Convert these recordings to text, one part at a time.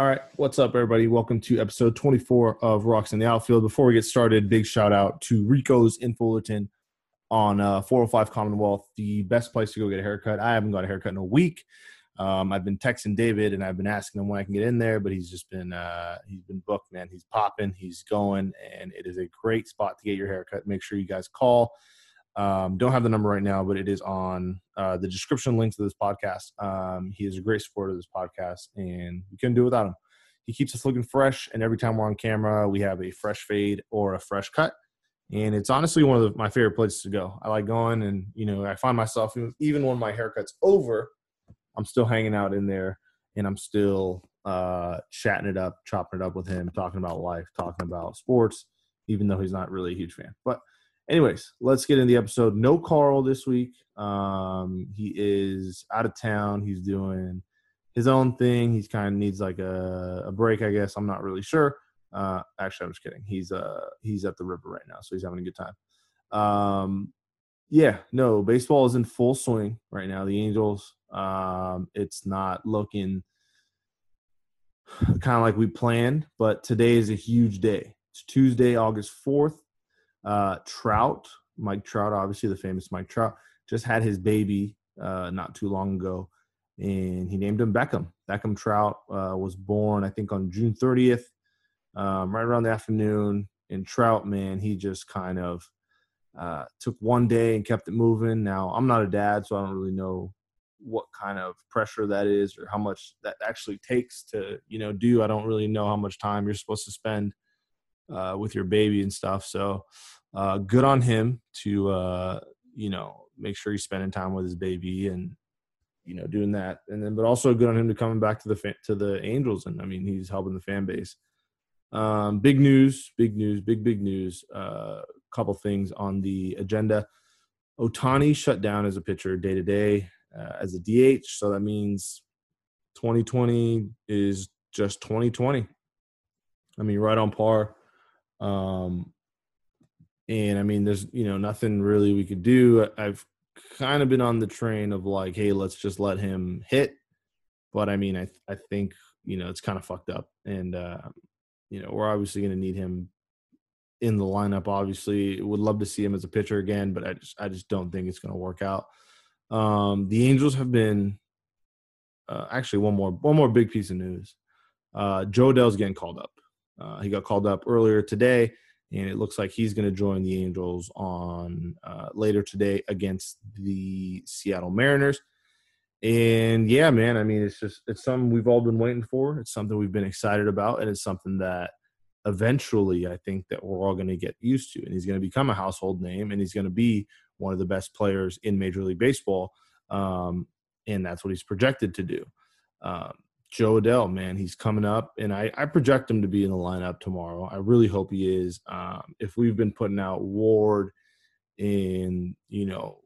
All right, what's up, everybody? Welcome to episode 24 of Rocks in the Outfield. Before we get started, big shout out to Rico's in Fullerton on uh, 405 Commonwealth, the best place to go get a haircut. I haven't got a haircut in a week. Um, I've been texting David and I've been asking him when I can get in there, but he's just been uh, he's been booked, man. He's popping, he's going, and it is a great spot to get your haircut. Make sure you guys call. Um, don't have the number right now, but it is on uh, the description links to this podcast. Um, he is a great supporter of this podcast, and we couldn't do it without him. He keeps us looking fresh, and every time we're on camera, we have a fresh fade or a fresh cut. And it's honestly one of the, my favorite places to go. I like going, and you know, I find myself even when my haircut's over, I'm still hanging out in there, and I'm still uh, chatting it up, chopping it up with him, talking about life, talking about sports, even though he's not really a huge fan. But anyways, let's get in the episode. No Carl this week. Um, he is out of town. He's doing his own thing. He's kind of needs like a, a break, I guess. I'm not really sure. Uh, actually, I'm just kidding. He's uh he's at the river right now, so he's having a good time. Um, yeah, no, baseball is in full swing right now. The Angels. Um, it's not looking kind of like we planned, but today is a huge day. It's Tuesday, August 4th. Uh, Trout, Mike Trout, obviously the famous Mike Trout, just had his baby uh, not too long ago, and he named him Beckham. Beckham Trout uh, was born, I think, on June 30th, um, right around the afternoon. And Trout, man, he just kind of uh, took one day and kept it moving. Now, I'm not a dad, so I don't really know what kind of pressure that is or how much that actually takes to, you know, do. I don't really know how much time you're supposed to spend uh, with your baby and stuff. So uh, good on him to uh, you know make sure he's spending time with his baby and you know doing that. And then but also good on him to coming back to the fa- to the Angels. And I mean he's helping the fan base. Um, big news, big news, big big news. A uh, couple things on the agenda. Ohtani shut down as a pitcher day to day as a DH, so that means 2020 is just 2020. I mean, right on par um, and I mean, there's you know nothing really we could do. I've kind of been on the train of like, hey, let's just let him hit. But I mean, I I think you know it's kind of fucked up, and uh, you know we're obviously going to need him in the lineup. Obviously, would love to see him as a pitcher again, but I just I just don't think it's going to work out. Um, the Angels have been uh, actually one more one more big piece of news. Uh, Jo Adell's getting called up. Uh, he got called up earlier today, and it looks like he's going to join the Angels on uh, later today against the Seattle Mariners. And yeah, man, I mean, it's just it's something we've all been waiting for. It's something we've been excited about, and it's something that eventually I think that we're all going to get used to. And he's going to become a household name, and he's going to be one of the best players in Major League Baseball. Um, and that's what he's projected to do. Um, Jo Adell, man, he's coming up, and I, I project him to be in the lineup tomorrow. I really hope he is. Um, if we've been putting out Ward and you know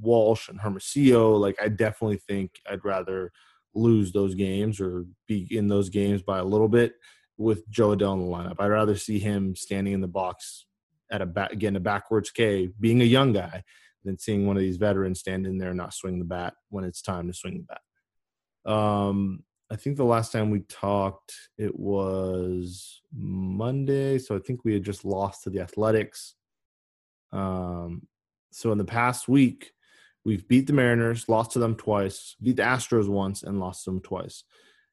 Walsh and Hermosillo, like I definitely think I'd rather lose those games or be in those games by a little bit with Jo Adell in the lineup. I'd rather see him standing in the box at a back, getting a backwards K, being a young guy, than seeing one of these veterans stand in there and not swing the bat when it's time to swing the bat. Um, I think the last time we talked, it was Monday. So I think we had just lost to the Athletics. Um, so in the past week, we've beat the Mariners, lost to them twice, beat the Astros once, and lost to them twice.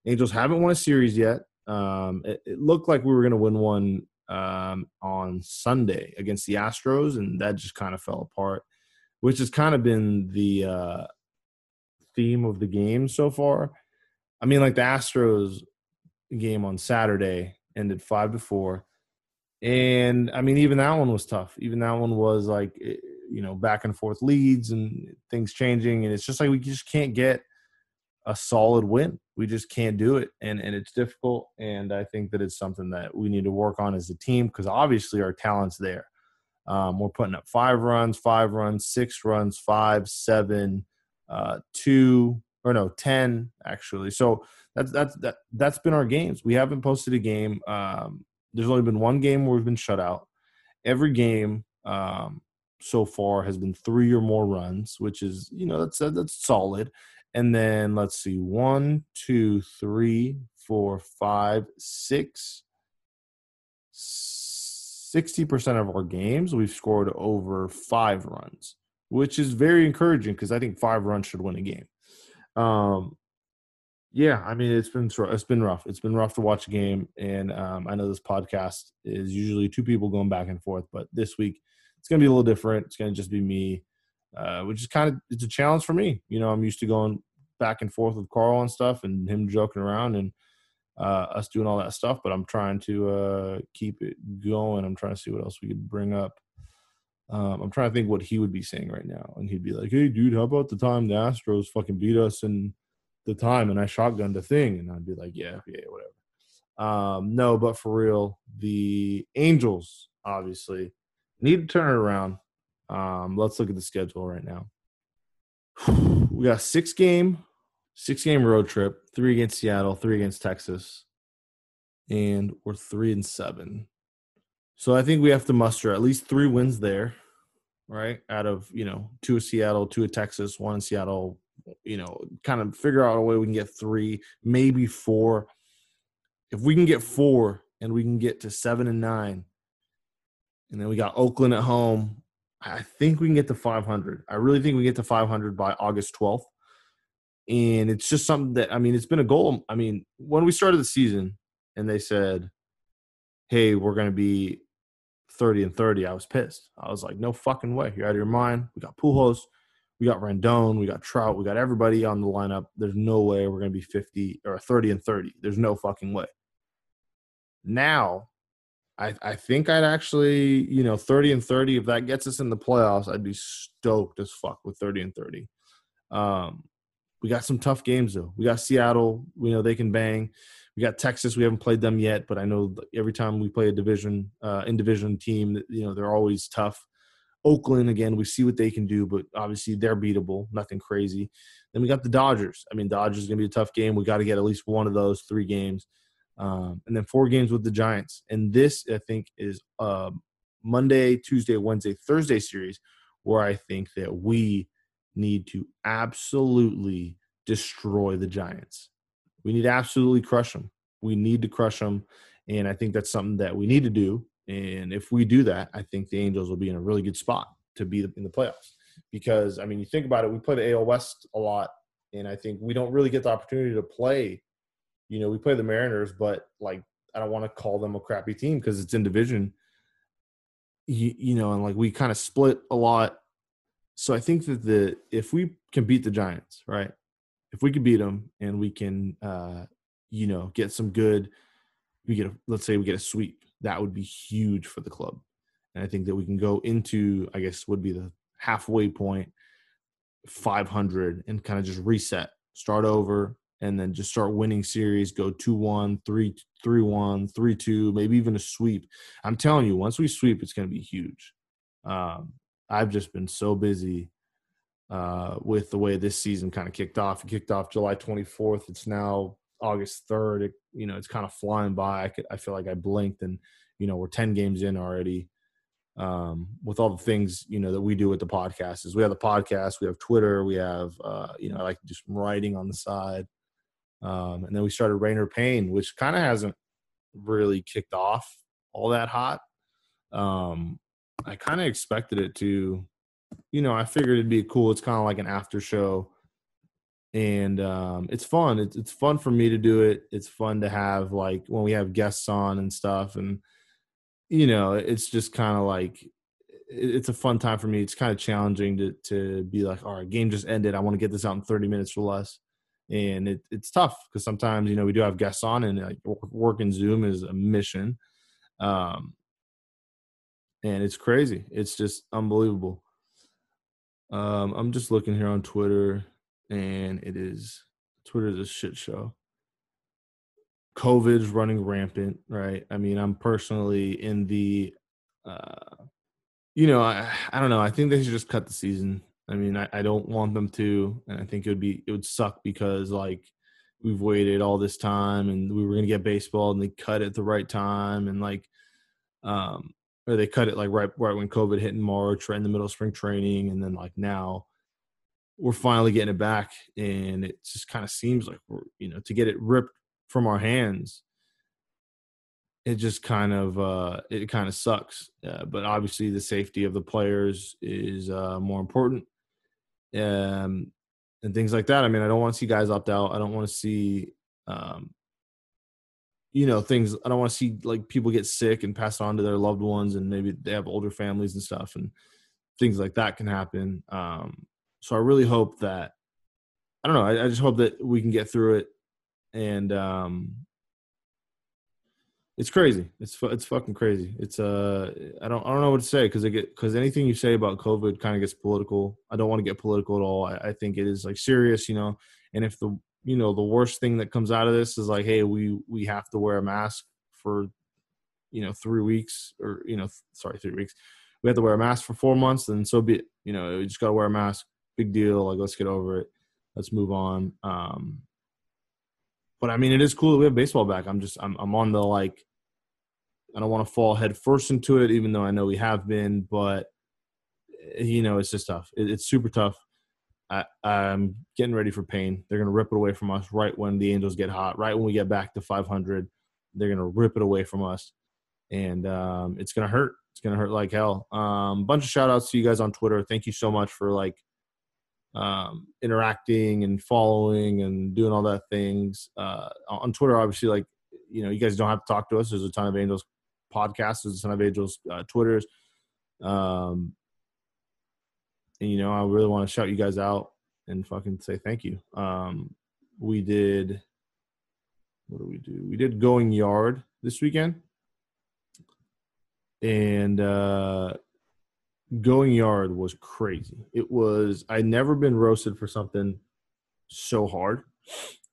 Angels haven't won a series yet. Um, it, it, looked like we were going to win one um, on Sunday against the Astros, and that just kind of fell apart, which has kind of been the uh, theme of the game so far. I mean, like the Astros game on Saturday ended five to four, and I mean, even that one was tough. Even that one was like, eh, you know, back and forth leads and things changing, and it's just like we just can't get a solid win. We just can't do it, and and it's difficult. And I think that it's something that we need to work on as a team because obviously our talent's there. Um, we're putting up five runs, five runs, six runs, five, seven, uh, two or no ten actually. So that's that's that that's been our games. We haven't posted a game. Um, there's only been one game where we've been shut out. Every game um, so far has been three or more runs, which is you know that's that's solid. And then let's see, one, two, three, four, five, six, 60% of our games, we've scored over five runs, which is very encouraging because I think five runs should win a game. Um, yeah, I mean it's been it's been rough. It's been rough to watch a game, and um, I know this podcast is usually two people going back and forth, but this week it's gonna be a little different. It's gonna just be me, uh, which is kind of it's a challenge for me. You know, I'm used to going back and forth with Carl and stuff, and him joking around, and uh, us doing all that stuff. But I'm trying to uh, keep it going. I'm trying to see what else we could bring up. Um, I'm trying to think what he would be saying right now, and he'd be like, "Hey, dude, how about the time the Astros fucking beat us and the time and I shotgunned a thing?" And I'd be like, "Yeah, yeah, whatever." Um, no, but for real, the Angels obviously need to turn it around. Um, let's look at the schedule right now. We got six game six game road trip, three against Seattle, three against Texas, and we're three and seven. So I think we have to muster at least three wins there, right? Out of you know two of Seattle, two of Texas, one in Seattle. You know, kind of figure out a way we can get three, maybe four. If we can get four and we can get to seven and nine, and then we got Oakland at home. I think we can get to 500. I really think we get to 500 by August 12th and it's just something that I mean, it's been a goal. I mean, when we started the season and they said, "Hey, we're going to be 30 and 30," I was pissed. I was like, "No fucking way! You're out of your mind." We got Pujols, we got Rendon, we got Trout, we got everybody on the lineup. There's no way we're going to be 50 or 30 and 30. There's no fucking way. Now, I, I think I'd actually, you know, 30 and 30. If that gets us in the playoffs, I'd be stoked as fuck with 30 and 30. Um, we got some tough games though. We got Seattle. We know they can bang. We got Texas. We haven't played them yet, but I know every time we play a division uh, in division team, you know they're always tough. Oakland again, we see what they can do, but obviously they're beatable. Nothing crazy. Then we got the Dodgers. I mean, Dodgers is gonna be a tough game. We got to get at least one of those three games, um, and then four games with the Giants. And this, I think, is Monday, Tuesday, Wednesday, Thursday series where I think that we need to absolutely destroy the Giants. We need to absolutely crush them. We need to crush them. And I think that's something that we need to do. And if we do that, I think the Angels will be in a really good spot to be in the playoffs. Because, I mean, you think about it, we play the AL West a lot. And I think we don't really get the opportunity to play. You know, we play the Mariners, but like, I don't want to call them a crappy team because it's in division. You, you know, and like we kind of split a lot so I think that the if we can beat the Giants, right? If we can beat them and we can, uh, you know, get some good, we get a, let's say we get a sweep, that would be huge for the club. And I think that we can go into, I guess, would be the halfway point, 500, and kind of just reset, start over, and then just start winning series, go 2 1, 3 3 1, 3 2, maybe even a sweep. I'm telling you, once we sweep, it's going to be huge. Um, I've just been so busy uh, with the way this season kind of kicked off. It kicked off July 24th. It's now August 3rd. It, you know, it's kind of flying by. I, could, I feel like I blinked and, you know, we're 10 games in already um, with all the things, you know, that we do with the podcast is we have the podcast, we have Twitter, we have, uh, you know, I like to do some writing on the side. Um, and then we started Rainer Pain, which kind of hasn't really kicked off all that hot. Um, I kind of expected it to, you know, I figured it'd be cool. It's kind of like an after show, and um, it's fun. It's it's fun for me to do it. It's fun to have like when we have guests on and stuff, and you know, it's just kind of like it's a fun time for me. It's kind of challenging to to be like, all right, game just ended. I want to get this out in 30 minutes or less. And it, it's tough because sometimes you know we do have guests on, and like working Zoom is a mission. Um, and it's crazy. It's just unbelievable. Um, I'm just looking here on Twitter, and it is Twitter is a shit show. COVID's running rampant, right? I mean, I'm personally in the, uh, you know, I I don't know. I think they should just cut the season. I mean, I, I don't want them to, and I think it would be it would suck because like we've waited all this time and we were gonna get baseball and they cut it at the right time and like um or they cut it like right right when COVID hit in March, right in the middle of spring training, and then like now we're finally getting it back, and it just kind of seems like we're you know to get it ripped from our hands, it just kind of uh, it kind of sucks. Uh, but obviously, the safety of the players is uh, more important, um, and things like that. I mean, I don't want to see guys opt out. I don't want to see, um, you know, things. I don't want to see like people get sick and pass on to their loved ones, and maybe they have older families and stuff, and things like that can happen. Um, so I really hope that I don't know. I, I just hope that we can get through it, and um, it's crazy. It's it's fucking crazy. It's uh, I don't I don't know what to say because it get because anything you say about COVID kind of gets political. I don't want to get political at all. I, I think it is like serious, you know. And if the you know the worst thing that comes out of this is like, hey, we we have to wear a mask for you know three weeks or you know sorry three weeks. We have to wear a mask for four months, then so be it. You know, we just got to wear a mask. Big deal. Like let's get over it. Let's move on. Um, but I mean, it is cool that we have baseball back. I'm just I'm I'm on the like I don't want to fall head first into it, even though I know we have been. But you know, it's just tough. It, it's super tough. I, I'm getting ready for pain. They're gonna rip it away from us right when the Angels get hot. Right when we get back to 500, they're gonna rip it away from us, and um, it's gonna hurt. It's gonna hurt like hell. Um, bunch of shout outs to you guys on Twitter. Thank you so much for like um, interacting and following and doing all that things uh, on Twitter. Obviously, like you know, you guys don't have to talk to us. There's a ton of Angels podcasts, there's a ton of Angels uh, Twitters. Um, you know, I really want to shout you guys out and fucking say thank you. Um, we did. What do we do? We did going yard this weekend, and uh, going yard was crazy. It was. I never been roasted for something so hard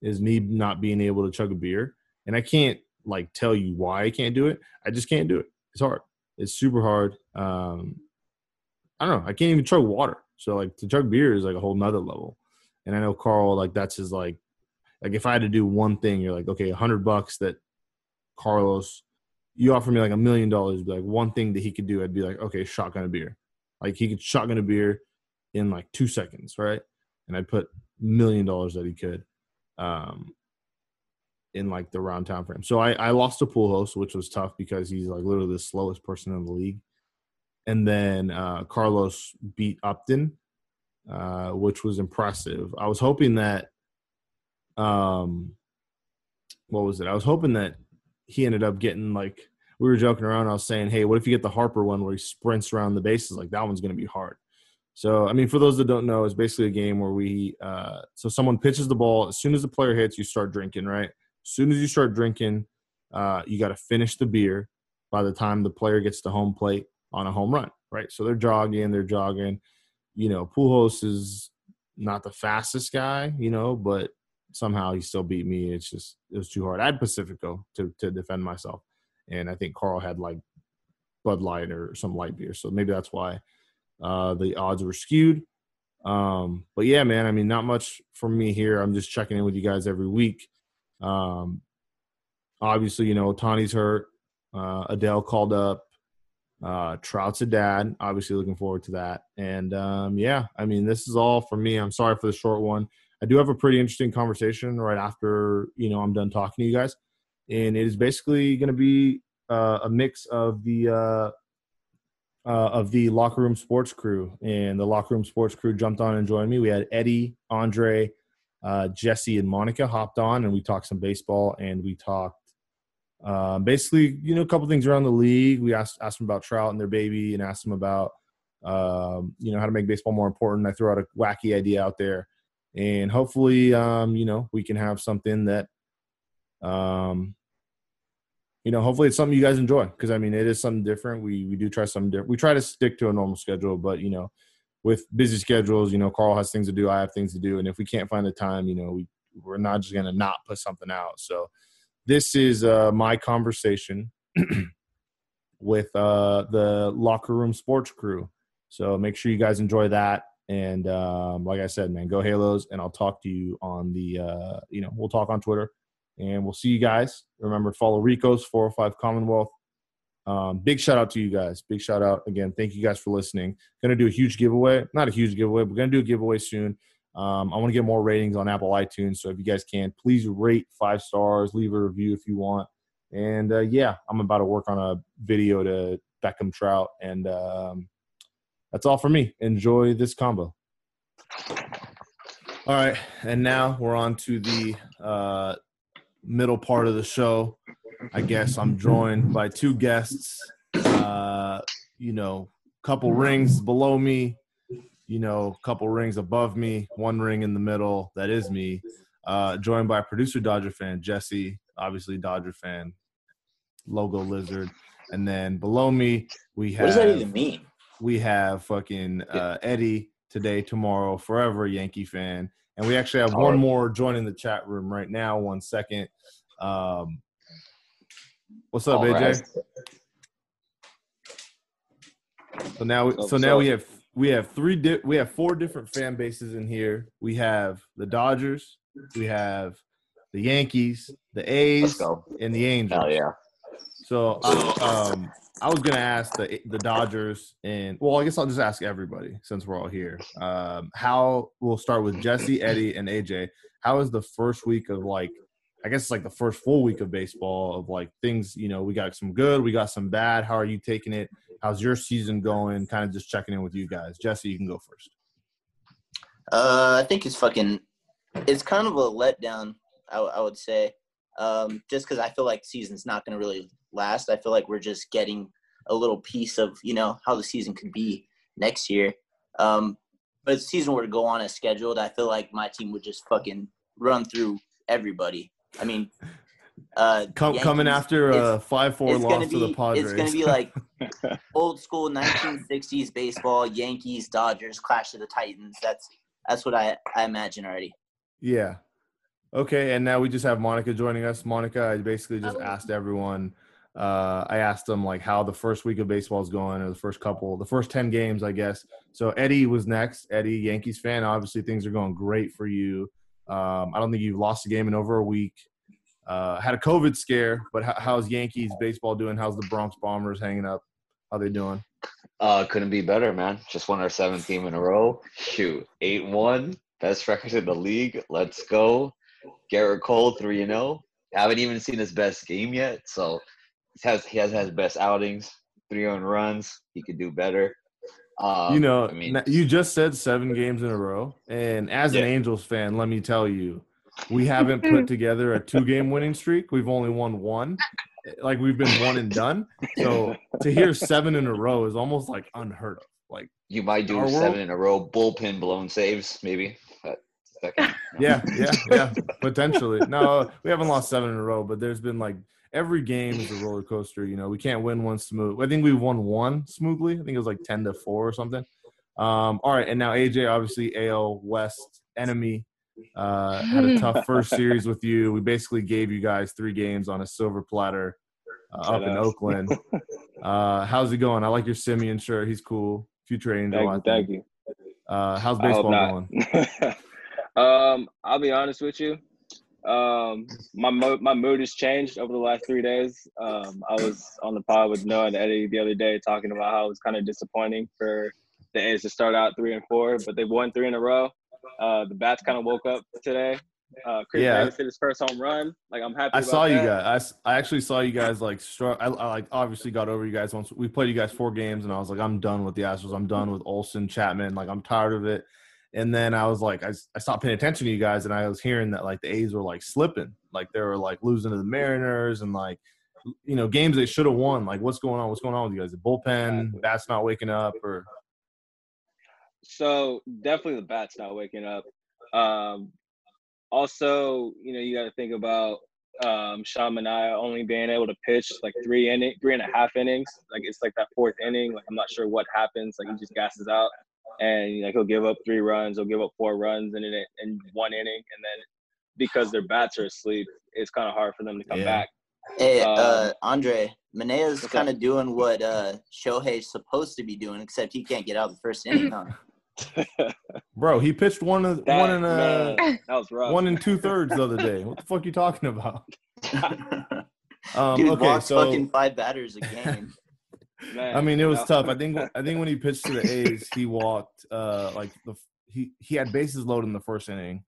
as me not being able to chug a beer, and I can't like tell you why I can't do it. I just can't do it. It's hard. It's super hard. Um, I don't know. I can't even chug water. So like to chug beer is like a whole nother level. And I know Carl, like that's his like, like if I had to do one thing, you're like, okay, a hundred bucks that Carlos, you offer me like a million dollars, like one thing that he could do. I'd be like, okay, shotgun a beer. Like he could shotgun a beer in like two seconds, right? And I'd put million dollars that he could. Um, in like the round time frame. So I, I lost to Pujols, which was tough because he's like literally the slowest person in the league. And then uh, Carlos beat Upton, uh, which was impressive. I was hoping that, um, what was it? I was hoping that he ended up getting like we were joking around. I was saying, hey, what if you get the Harper one where he sprints around the bases? Like that one's going to be hard. So, I mean, for those that don't know, it's basically a game where we, uh, so someone pitches the ball. As soon as the player hits, you start drinking, right? As soon as you start drinking, uh, you got to finish the beer by the time the player gets to home plate on a home run, right? So they're jogging, they're jogging. You know, Pujols is not the fastest guy, you know, but somehow he still beat me. It's just it was too hard. I had Pacifico to to defend myself, and I think Carl had like Bud Light or some light beer, so maybe that's why uh, the odds were skewed. Um, but yeah, man, I mean, not much from me here. I'm just checking in with you guys every week. Um, obviously, you know, Tawny's hurt. Uh, Adell called up. Uh, Trout's a dad. Obviously, looking forward to that. And um, yeah, I mean, this is all for me. I'm sorry for the short one. I do have a pretty interesting conversation right after you know I'm done talking to you guys, and it is basically going to be uh, a mix of the uh, uh, of the locker room sports crew, and the locker room sports crew jumped on and joined me. We had Eddie, Andre, uh, Jesse and Monica hopped on and we talked some baseball and we talked um, basically, you know, a couple things around the league. We asked asked them about Trout and their baby and asked them about um, you know how to make baseball more important. I threw out a wacky idea out there, and hopefully, um, you know, we can have something that, um, you know, hopefully it's something you guys enjoy because I mean it is something different. We we do try something different. We try to stick to a normal schedule, but you know, with busy schedules, you know, Carl has things to do, I have things to do, and if we can't find the time, you know, we we're not just gonna not put something out. So this is uh, my conversation with uh, the locker room sports crew. So make sure you guys enjoy that. And um, like I said, man, go Halos, and I'll talk to you on the, uh, you know, we'll talk on Twitter, and we'll see you guys. Remember, follow Rico's 405 Commonwealth um, big shout out to you guys. Big shout out again. Thank you guys for listening. Going to do a huge giveaway. Not a huge giveaway. We're going to do a giveaway soon. Um, I want to get more ratings on Apple iTunes. So if you guys can, please rate five stars, leave a review if you want. And uh, yeah, I'm about to work on a video to Beckham Trout, and um, that's all for me. Enjoy this combo. All right, and now we're on to the uh, middle part of the show. I guess I'm joined by two guests. Uh, you know, couple rings below me, you know, a couple rings above me, one ring in the middle. That is me. Uh, joined by producer Dodger fan Jesse, obviously Dodger fan, logo lizard, and then below me we have. What does that even mean? We have fucking uh, Eddie today, tomorrow, forever Yankee fan, and we actually have one more joining the chat room right now. One second. Um, what's up, All AJ? right. So now, so now we have we have three di- we have four different fan bases in here. We have the Dodgers, we have the Yankees, the A's, and the Angels. Hell yeah. So I, um, I was gonna ask the the Dodgers and well, I guess I'll just ask everybody since we're all here. Um, how we'll start with Jesse, Eddie, and AJ. How is the first week of like? I guess it's like the first full week of baseball of like things. You know, we got some good, we got some bad. How are you taking it? How's your season going? Kind of just checking in with you guys. Jesse, you can go first. Uh, I think it's fucking. It's kind of a letdown. I would say, um, just because I feel like season's not going to really last. I feel like we're just getting a little piece of you know how the season could be next year. Um, but if the season were to go on as scheduled, I feel like my team would just fucking run through everybody. I mean, uh, Com- coming after a five four loss gonna the be Padres. it's gonna be like old school 1960s baseball, Yankees, Dodgers, Clash of the Titans. That's that's what I I imagine already. Yeah. Okay, and now we just have Monica joining us. Monica, I basically just Oh. asked everyone. Uh, I asked them like how the first week of baseball is going, or the first couple, the first ten games, I guess. So Eddie was next. Eddie, Yankees fan. Obviously, things are going great for you. Um, I don't think you've lost a game in over a week. Uh, had a COVID scare, but how, how's Yankees baseball doing? How's the Bronx Bombers hanging up? How they doing? Uh, couldn't be better, man. Just won our seventh game in a row. Shoot, eight one, best record in the league. Let's go. Gerrit Cole three and zero. Haven't even seen his best game yet, so he has he has had his best outings. Three on runs. He could do better. Um, you know, I mean, you just said seven games in a row, and as an Angels fan, let me tell you, we haven't put together a two-game winning streak. We've only won one. Like we've been one and done. So to hear seven in a row is almost like unheard of. Like, you might do our world- seven in a row. Bullpen blown saves, maybe. But second, yeah, yeah, yeah, potentially. No, we haven't lost seven in a row, but there's been like every game is a roller coaster. You know, we can't win one smooth. I think we won one smoothly. I think it was like ten to four or something. Um, all right, and now AJ, obviously AL West enemy, uh, had a tough first series with you. We basically gave you guys three games on a silver platter uh, up in Oakland. Uh, how's it going? I like your Semien shirt. He's cool. Future Angel. Thank I you. think. Thank you. Uh, how's baseball going? um, I'll be honest with you. Um, my mo- my mood has changed over the last three days. Um, I was on the pod with Noah and Eddie the other day talking about how it was kind of disappointing for the A's to start out three and four, but they won three in a row. Uh, the bats kind of woke up today. Uh, Khris Yeah. Davis hit his first home run. Like I'm happy. I saw you that. guys. I actually saw you guys like struck. I, I like obviously got over you guys once we played you guys four games, and I was like, I'm done with the Astros. I'm done with Olson, Chapman. Like I'm tired of it. And then I was like, I, I stopped paying attention to you guys, and I was hearing that like the A's were like slipping, like they were like losing to the Mariners, and like you know games they should have won. Like what's going on? What's going on with you guys? The bullpen, bats not waking up, or So definitely the bats not waking up. Um, also, you know, you got to think about um, Sean Manaea only being able to pitch like three inning, three and a half innings. Like it's like that fourth inning. Like I'm not sure what happens. Like he just gasses out, and like he'll give up three runs, he'll give up four runs in it in one inning, and then because their bats are asleep, it's kind of hard for them to come Yeah. back. Hey, Um, uh, Andre, Manaea's what's kind of doing what uh, Shohei's supposed to be doing, except he can't get out the first inning. Huh? bro, he pitched one of That, one and uh man, that was rough. one and two thirds the other day. What the fuck are you talking about? Um, Dude okay, walks so fucking five batters a game. Man, I mean, it was you know? tough. I think I think when he pitched to the A's, he walked uh like the he he had bases loaded in the first inning.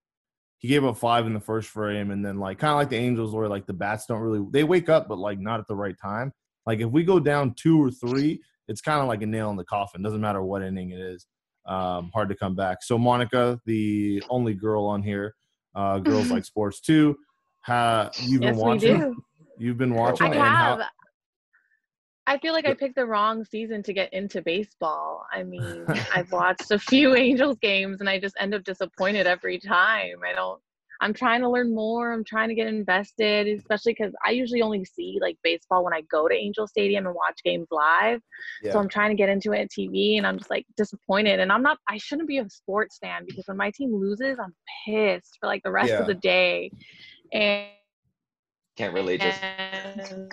He gave up five in the first frame, and then like kind of like the Angels, where like the bats don't really they wake up, but like not at the right time. Like if we go down two or three, it's kind of like a nail in the coffin. Doesn't matter what inning it is. Um, hard to come back. So Monica, the only girl on here, uh, girls like sports too. Ha, you've yes, been watching. we do. You've been watching. I and how- have. I feel like I picked the wrong season to get into baseball. I mean, I've watched a few Angels games and I just end up disappointed every time. I don't. I'm trying to learn more. I'm trying to get invested, especially because I usually only see like baseball when I go to Angel Stadium and watch games live. Yeah. So I'm trying to get into it at TV, and I'm just like disappointed. And I'm not. I shouldn't be a sports fan because when my team loses, I'm pissed for like the rest Yeah. of the day. And Can't really just. and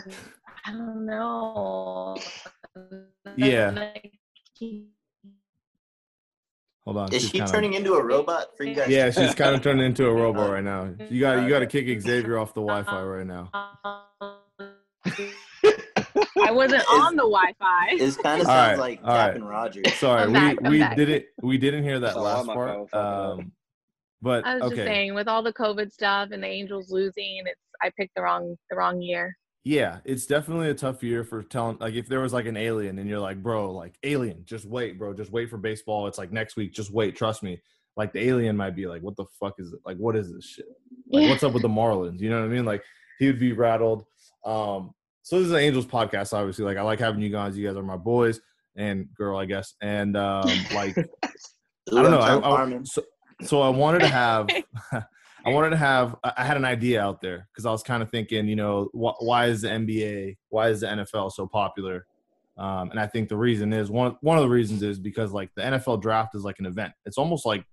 I don't know. Yeah. Hold on. Is she's she kinda- turning into a robot for you guys? Yeah, she's kind of turning into a robot right now. You got you got to kick Xavier off the Wi-Fi right now. I wasn't on the Wi-Fi. This kind of sounds right, like all right. Jack and Rogers. Sorry, I'm we back, we back. didn't we didn't hear that So last part. phone, fuck it up. Um, but I was okay, just saying, with all the COVID stuff and the Angels losing, it's I picked the wrong the wrong year. yeah, it's definitely a tough year for telling. Like, if there was like an alien and you're like, bro, like alien, just wait, bro, just wait for baseball. It's like next week, just wait, trust me. Like the alien might be like, what the fuck is it? Like, what is this shit? Like, Yeah. what's up with the Marlins? You know what I mean? Like, he would be rattled. Um, so this is an Angels podcast, obviously. Like, I like having you guys. You guys are my boys and girl, I guess. And um, like, I don't know. I'm I, I- so, so I wanted to have, I wanted to have, I had an idea out there because I was kind of thinking, you know, wh- why is the NBA, why is the NFL so popular? Um, and I think the reason is one one of the reasons is because like the NFL draft is like an event. It's almost like,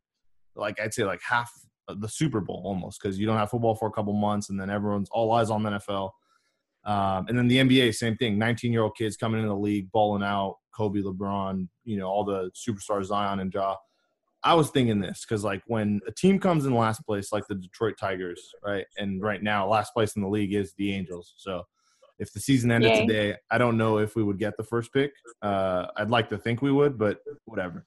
like I'd say like half the Super Bowl almost because you don't have football for a couple months and then everyone's all eyes on the NFL. Um, and then the NBA, same thing. 19 year old kids coming into the league, balling out. Kobe, LeBron, you know, all the superstars, Zion and Ja. I was thinking this because, like, when a team comes in last place, like the Detroit Tigers, right? And right now, last place in the league is the Angels. So if the season ended Yay. today, I don't know if we would get the first pick. Uh, I'd like to think we would, but whatever.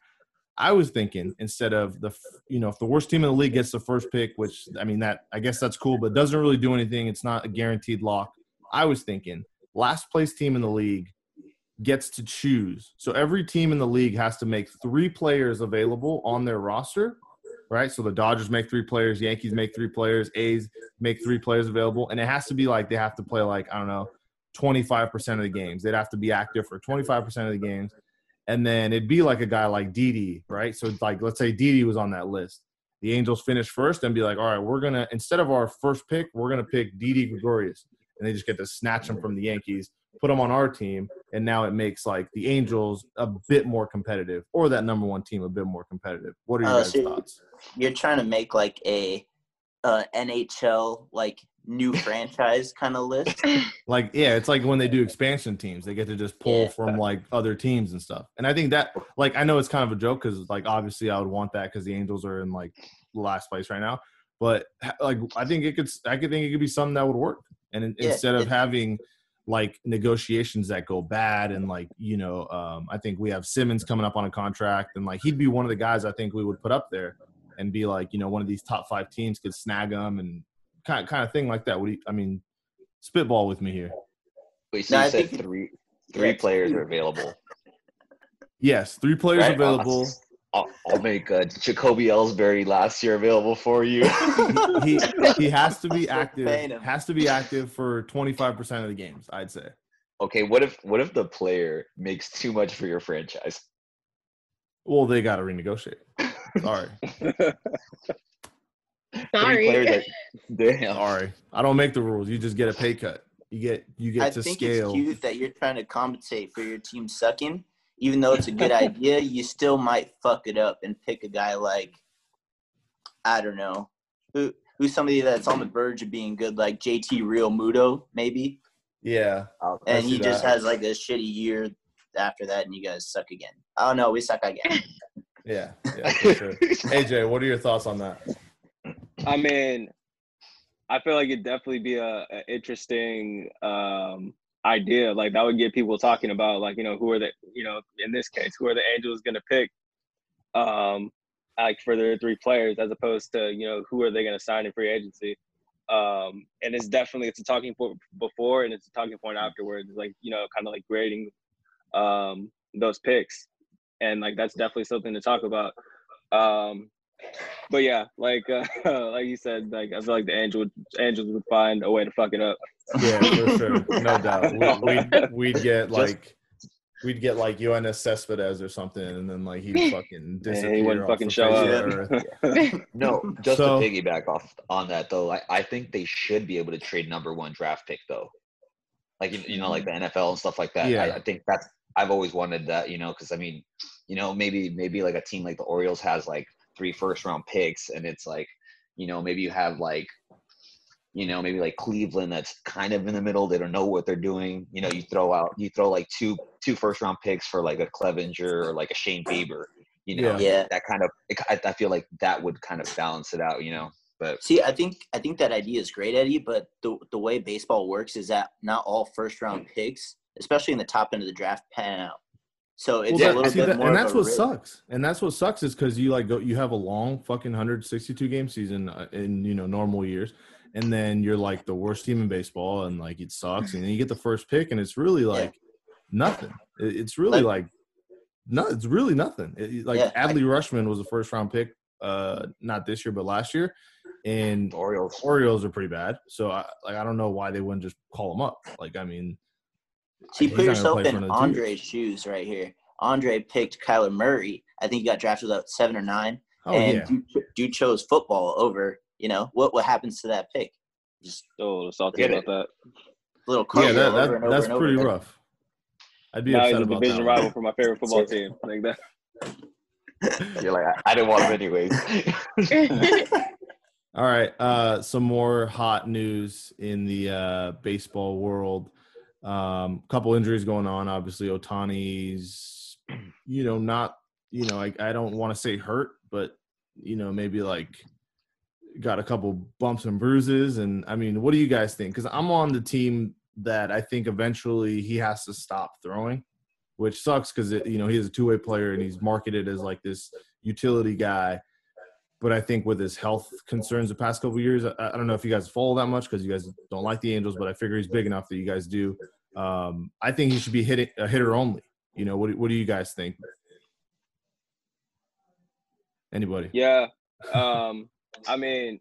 I was thinking instead of the, you know, if the worst team in the league gets the first pick, which I mean, that I guess that's cool, but doesn't really do anything. It's not a guaranteed lock. I was thinking last place team in the league gets to choose. So every team in the league has to make three players available on their roster, right? So the Dodgers make three players, Yankees make three players, A's make three players available, and it has to be like they have to play like I don't know, twenty five percent of the games. They'd have to be active for twenty five percent of the games, and then it'd be like a guy like Didi, right? So like let's say Didi was on that list. The Angels finish first and be like, all right, we're gonna instead of our first pick, we're gonna pick Didi Gregorius, and they just get to snatch him from the Yankees, put them on our team, and now it makes like the Angels a bit more competitive, or that number one team a bit more competitive. What are your Uh, guys' so- thoughts? You're trying to make like a uh, NHL like new franchise kind of list. Like, yeah, it's like when they do expansion teams, they get to just pull Yeah. from like other teams and stuff. And I think that, like, I know it's kind of a joke because, like, obviously I would want that because the Angels are in like last place right now. But like, I think it could, I could think it could be something that would work. And Yeah, instead of having like negotiations that go bad and like you know, um, I think we have Simmons coming up on a contract and like he'd be one of the guys I think we would put up there and be like, you know, one of these top five teams could snag him and kind kind of thing like that. What do you, I mean? Spitball with me here. Wait, so No, you I said think- three three Yeah, players are available. Yes, three players Right. available. I'll, I'll make uh, Jacoby Ellsbury last year available for you. He he has to be active. Has to be active for twenty five percent of the games. I'd say. okay, what if what if the player makes too much for your franchise? Well, they got to renegotiate. Sorry, Three Sorry. that, damn. sorry. I don't make the rules. You just get a pay cut. You get you get I to think scale. it's cute that you're trying to compensate for your team sucking. Even though it's a good idea, you still might fuck it up and pick a guy like I don't know who who's somebody that's on the verge of being good, like JT Realmuto maybe, Yeah, I and see he just that. has like a shitty year after that, and you guys suck again. Oh no, we suck again. Yeah, yeah, for sure. AJ, what are your thoughts on that? I mean, I feel like it'd definitely be a, a interesting um, idea. Like that would get people talking about, like you know, who are the, you know, in this case, who are the Angels going to pick? Um, like for their three players as opposed to you know who are they going to sign in free agency. Um, and it's definitely it's a talking point before and it's a talking point afterwards. Like you know, kind of like grading um, those picks, and like that's definitely something to talk about. Um, but yeah, like uh, like you said, like I feel like the angel angels would find a way to fuck it up. Yeah, for sure, no doubt. We, we'd, we'd get like we'd get like Yoenis Cespedes or something, and then like he'd fucking disappear. he wouldn't off fucking show up. the. No, just So- to piggyback off on that though, I, I think they should be able to trade number one draft pick though. Like you, you know, like the NFL and stuff like that. Yeah. I, I think that's I've always wanted that, you know, because I mean, you know, maybe maybe like a team like the Orioles has like three first round picks, and it's like, you know, maybe you have like, you know, maybe like Cleveland that's kind of in the middle. They don't know what they're doing. You know, you throw out you throw like two two first round picks for like a Clevinger or like a Shane Bieber. You know, Yeah. Yeah. that kind of I, I feel like that would kind of balance it out. You know, but See, I think I think that idea is great, Eddie. But the the way baseball works is that not all first round picks, especially in the top end of the draft, pan out. So it's Well, a little see, bit that- more. and of that's a what risk. sucks. And that's what sucks is because you like go, you have a long fucking 162 game season uh, in you know normal years, and then you're like the worst team in baseball, and like it sucks, and then you get the first pick, and it's really like nothing. It's really like no, it's really nothing. It- it- like Yeah, I- Adley Rutschman was a first round pick, uh, not this year but last year, and the Orioles. Orioles are pretty bad. So I like I don't know why they wouldn't just call him up. Like I mean, See, put not gonna yourself in Andre's shoes right here. Andre picked Kyler Murray. I think he got drafted at seven or nine. Oh and yeah, dude, dude chose football over. You know what? What happens to that pick? Just So salty Get about it. that. a little yeah, cardio that, over that, over that's pretty again. rough. I'd be Now he's upset a about division that. rival for my favorite football team. Like that. You're like, I, I didn't want him anyways. All right, uh, some more hot news in the uh, baseball world. Um, couple injuries going on. Obviously, Ohtani's, you know, not, you know, I, I don't want to say hurt, but you know, maybe like got a couple bumps and bruises. And I mean, what do you guys think? Because I'm on the team that I think eventually he has to stop throwing, which sucks because you know he's a two way player and he's marketed as like this utility guy. But I think with his health concerns the past couple of years, I, I don't know if you guys follow that much because you guys don't like the Angels, but I figure he's big enough that you guys do. Um, I think he should be hitting a hitter only. You know, what what do you guys think? Anybody? Yeah. Um, I mean,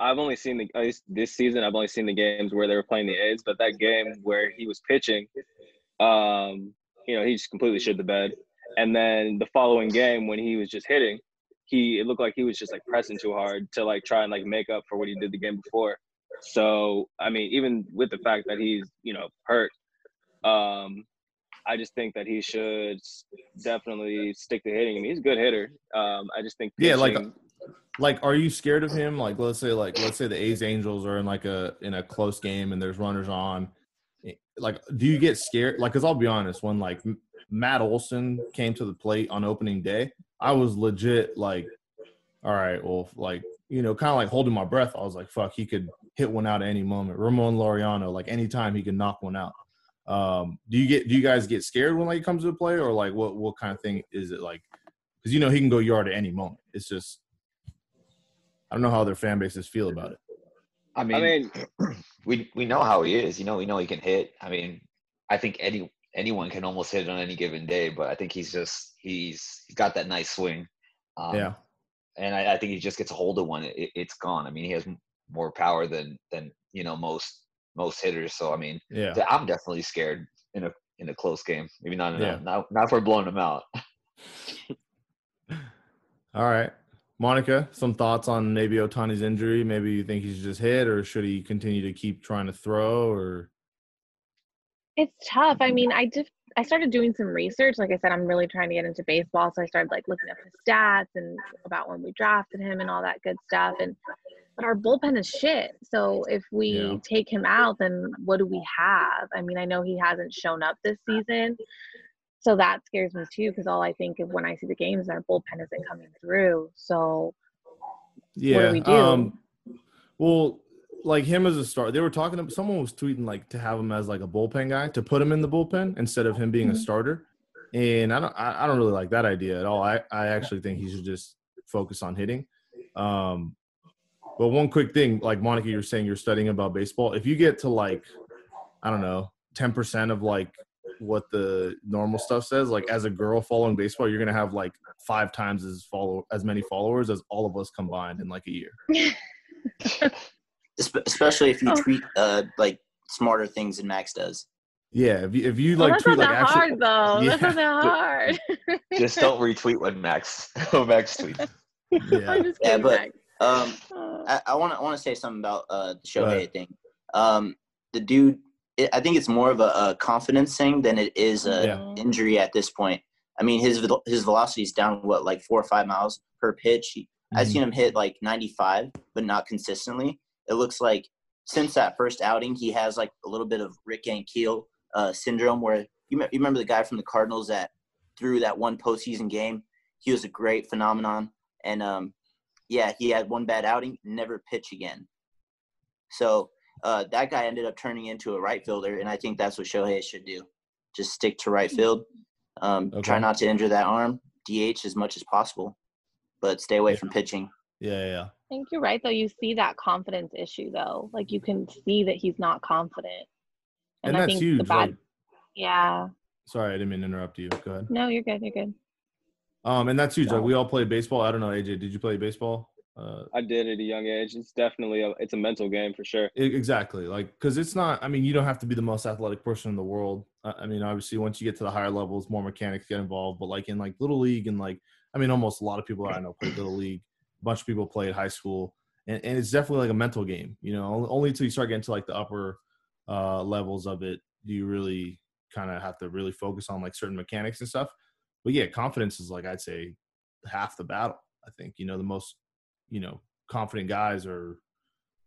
I've only seen the this season. I've only seen the games where they were playing the A's, but that game where he was pitching, um, you know, he just completely shit the bed. And then the following game when he was just hitting, he it looked like he was just like pressing too hard to like try and like make up for what he did the game before. So I mean, even with the fact that he's you know hurt, um, I just think that he should definitely stick to hitting. I mean, he's a good hitter. Um, I just think Yeah, like, Like, are you scared of him? Like, let's say, like, let's say the A's Angels are in like a in a close game and there's runners on. Like, do you get scared? Like, cause I'll be honest, when like Matt Olson came to the plate on opening day, I was legit like, all right, well, like, you know, kind of like holding my breath. I was like, fuck, he could hit one out at any moment. Ramon Laureano, like, anytime he could knock one out. Um, do you get? Do you guys get scared when like it comes to the play, or like what what kind of thing is it like? Because you know he can go yard at any moment. It's just I don't know how their fan bases feel about it. I mean, I mean, we we know how he is. You know, we know he can hit. I mean, I think any anyone can almost hit on any given day, but I think he's just he's he's got that nice swing. Um, yeah, and I, I think he just gets a hold of one, it, it's gone. I mean, he has more power than than you know most most hitters. So I mean, yeah. I'm definitely scared in a in a close game. Maybe not in a, Yeah. not not for blowing him out. All right, Monica, some thoughts on maybe Ohtani's injury? Maybe you think he's just hit, or should he continue to keep trying to throw? Or It's tough. I mean, I just I started doing some research. Like I said, I'm really trying to get into baseball, so I started like looking up his stats and about when we drafted him and all that good stuff. And but our bullpen is shit. So if we Yeah. take him out, then what do we have? I mean, I know he hasn't shown up this season, so that scares me too. Because all I think of when I see the games, our bullpen isn't coming through. So yeah, we do? Um, well, like him as a start, they were talking. To, someone was tweeting like to have him as like a bullpen guy to put him in the bullpen instead of him being a Mhm. starter. And I don't, I, I don't really like that idea at all. I, I actually think he should just focus on hitting. Um, but one quick thing, like Monica, you're saying you're studying about baseball. If you get to like, I don't know, ten percent of like what the normal stuff says, like as a girl following baseball, you're gonna have like five times as follow as many followers as all of us combined in like a year. Espe- especially if you Oh. tweet uh like smarter things than Max does. Yeah, if you if you well, like that's tweet not like that actually, hard though. Yeah. That's not that hard. Just don't retweet when Max when Max tweets. yeah, Yeah, but- Max. Um, Oh. I- I want to want to say something about uh, the Go Shohei ahead. thing. Um, the dude, it, I think it's more of a, a confidence thing than it is a Yeah. injury at this point. I mean, his his velocity is down what like four or five miles per pitch. He, I've Mhm. seen him hit like 95, but not consistently. It looks like since that first outing, he has like a little bit of Rick Ankiel uh, syndrome, where you, me- you remember the guy from the Cardinals that threw that one postseason game. He was a great phenomenon, and um, yeah, he had one bad outing, never pitch again. So uh, that guy ended up turning into a right fielder, and I think that's what Shohei should do. Just stick to right field. Um, Try not to injure that arm. DH as much as possible, but stay away Yeah. from pitching. Yeah, yeah, yeah. I think you're right though. You see that confidence issue though. Like you can see that he's not confident. and, I that's think the huge. bad like, yeah. sorry, I didn't mean to interrupt you. Go ahead. No, you're good. You're good. Um, and that's huge. Like we all play baseball. I don't know, AJ. Did you play baseball? Uh, I did at a young age. It's definitely a, it's a mental game for sure. E- Exactly. Like, because it's not, I mean, you don't have to be the most athletic person in the world. I I mean, obviously, once you get to the higher levels, more mechanics get involved. But like in like little league and like, I mean, almost a lot of people that I know play little league. A bunch of people play at high school, and, and it's definitely like a mental game. You know, only, until you start getting to like the upper uh, levels of it do you really kind of have to really focus on like certain mechanics and stuff. But yeah, confidence is like I'd say half the battle. I think you know the most you know confident guys are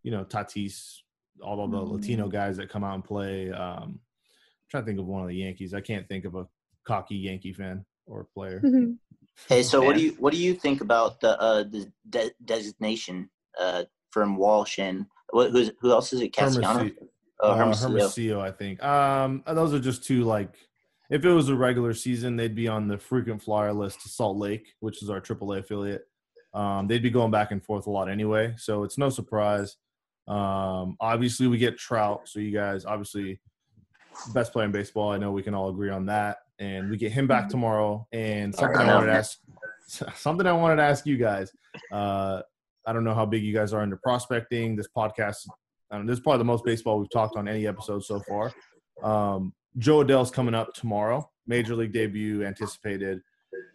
you know Tatis, all of the Latino guys that come out and play. Um, I'm trying to think of one of the Yankees. I can't think of a cocky Yankee fan or player. Hey, so what do you what do you think about the uh, the de- designation uh, from Walsh and what, who's, who else is it? Cassiano. Oh, uh. Hermosillo, I think. Um, those are just two like. If it was a regular season, they'd be on the frequent flyer list to Salt Lake, which is our AAA affiliate. Um, they'd be going back and forth a lot anyway, so it's no surprise. Um, obviously, we get Trout, so you guys obviously best player in baseball. I know we can all agree on that, and we get him back tomorrow. And something I wanted to ask, something I wanted to ask you guys. Uh, I don't know how big you guys are into prospecting. This podcast, I don't this is probably the most baseball we've talked on any episode so far. Um, Jo Adell's coming up tomorrow. Major league debut anticipated.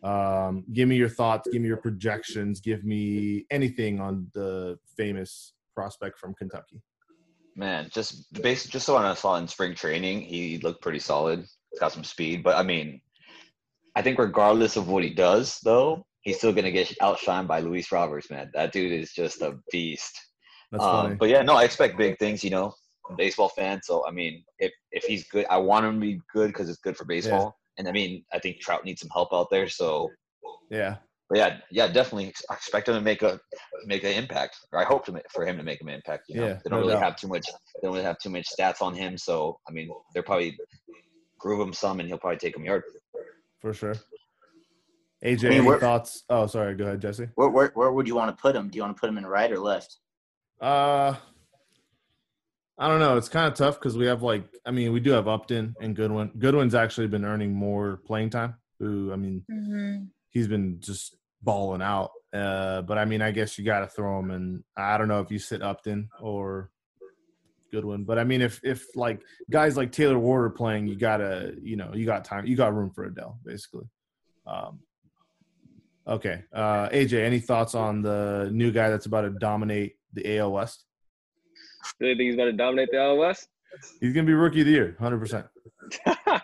Um, give me your thoughts. Give me your projections. Give me anything on the famous prospect from Kentucky. Man, just based just so I saw in spring training, he looked pretty solid. He's got some speed, but I mean, I think regardless of what he does, though, he's still gonna get outshined by Luis Roberts. Man, that dude is just a beast. Um, but yeah, no, I expect big things. You know, I'm a baseball fan, so I mean, if if he's good, I want him to be good because it's good for baseball. And I mean, I think Trout needs some help out there. So, yeah, but yeah, yeah, definitely I expect him to make a make an impact. Or I hope to make, for him to make an impact. You know, Yeah, they don't no really doubt. have too much. They don't really have too much stats on him. So I mean, they're probably groove him some, and he'll probably take him yard. for sure. AJ, I mean, any thoughts? Oh, sorry. Go ahead, Jesse. Where, where where would you want to put him? Do you want to put him in right or left? Uh, I don't know. It's kind of tough because we have like, I mean, we do have Upton and Goodwin. Goodwin's actually been earning more playing time. Who, I mean, Mm-hmm. he's been just balling out. Uh, but I mean, I guess you got to throw him. And I don't know if you sit Upton or Goodwin. But I mean, if if like guys like Taylor Ward are playing, you gotta, you know, you got time, you got room for Adell, basically. Um, okay, uh, AJ, any thoughts on the new guy that's about to dominate the AL West? Really think he's about to dominate the AL West? He's gonna be rookie of the year, hundred percent.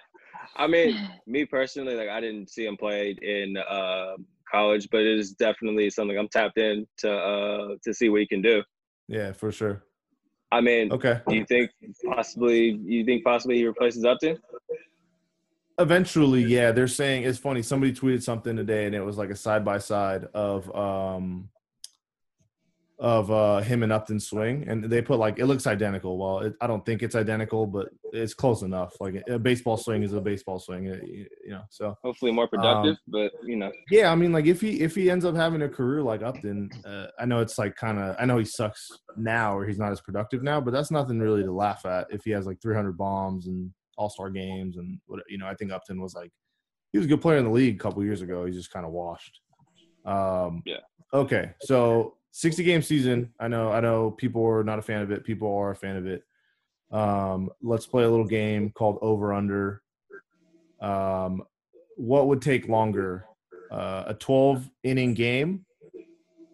I mean, me personally, like I didn't see him play in uh, college, but it is definitely something I'm tapped in to uh, to see what he can do. Yeah, for sure. I mean, Okay. do you think possibly you think possibly he replaces Upton? Eventually, yeah. They're saying it's funny. Somebody tweeted something today, and it was like a side by side of um of uh him and Upton swing, and they put like it looks identical. Well, it, I don't think it's identical, but it's close enough. Like a baseball swing is a baseball swing, you know. So Hopefully more productive, but you know, yeah, I mean, like if he if he ends up having a career like Upton, uh, I know it's like kind of I know he sucks now or he's not as productive now, but that's nothing really to laugh at. If he has like 300 bombs and All Star games and what you know, I think Upton was like he was a good player in the league a couple years ago. He's just kind of washed. Um, Yeah. Okay, so 60 game season. I know I know people are not a fan of it. People are a fan of it. Um, let's play a little game called Over Under. Um, what would take longer, uh, a 12 inning game,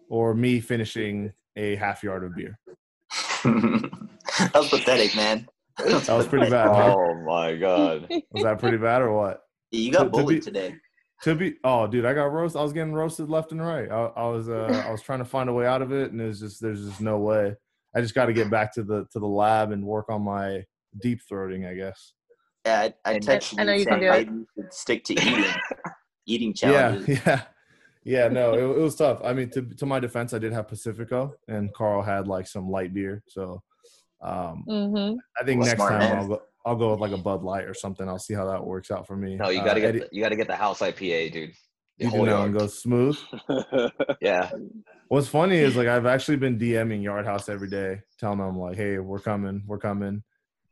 or me finishing a half yard of beer? that was pathetic, man. That was pretty bad. huh? Oh my god. Was that pretty bad or what? You To- got to bullied be- today. To be, oh, dude, I got roasted. I was getting roasted left and right. I, I was, uh, I was trying to find a way out of it, and it's just, there's just no way. I just got to get back to the to the lab and work on my deep throating, I guess. Yeah, I, I And- texted I know you you can saying do it. maybe should stick to eating, eating challenges. yeah, yeah. yeah No, it, it was tough. I mean, to to my defense, I did have Pacifico, and Carl had like some light beer. So, um, hmm I think Well, next time man. I'll go. I'll go with like a Bud Light or something. I'll see how that works out for me. No, you Uh, gotta get Eddie- the, you gotta get the house IPA, dude. The you do know and yard. go smooth. Yeah. What's funny is like I've actually been DMing Yard House every day, telling them like, "Hey, we're coming, we're coming,"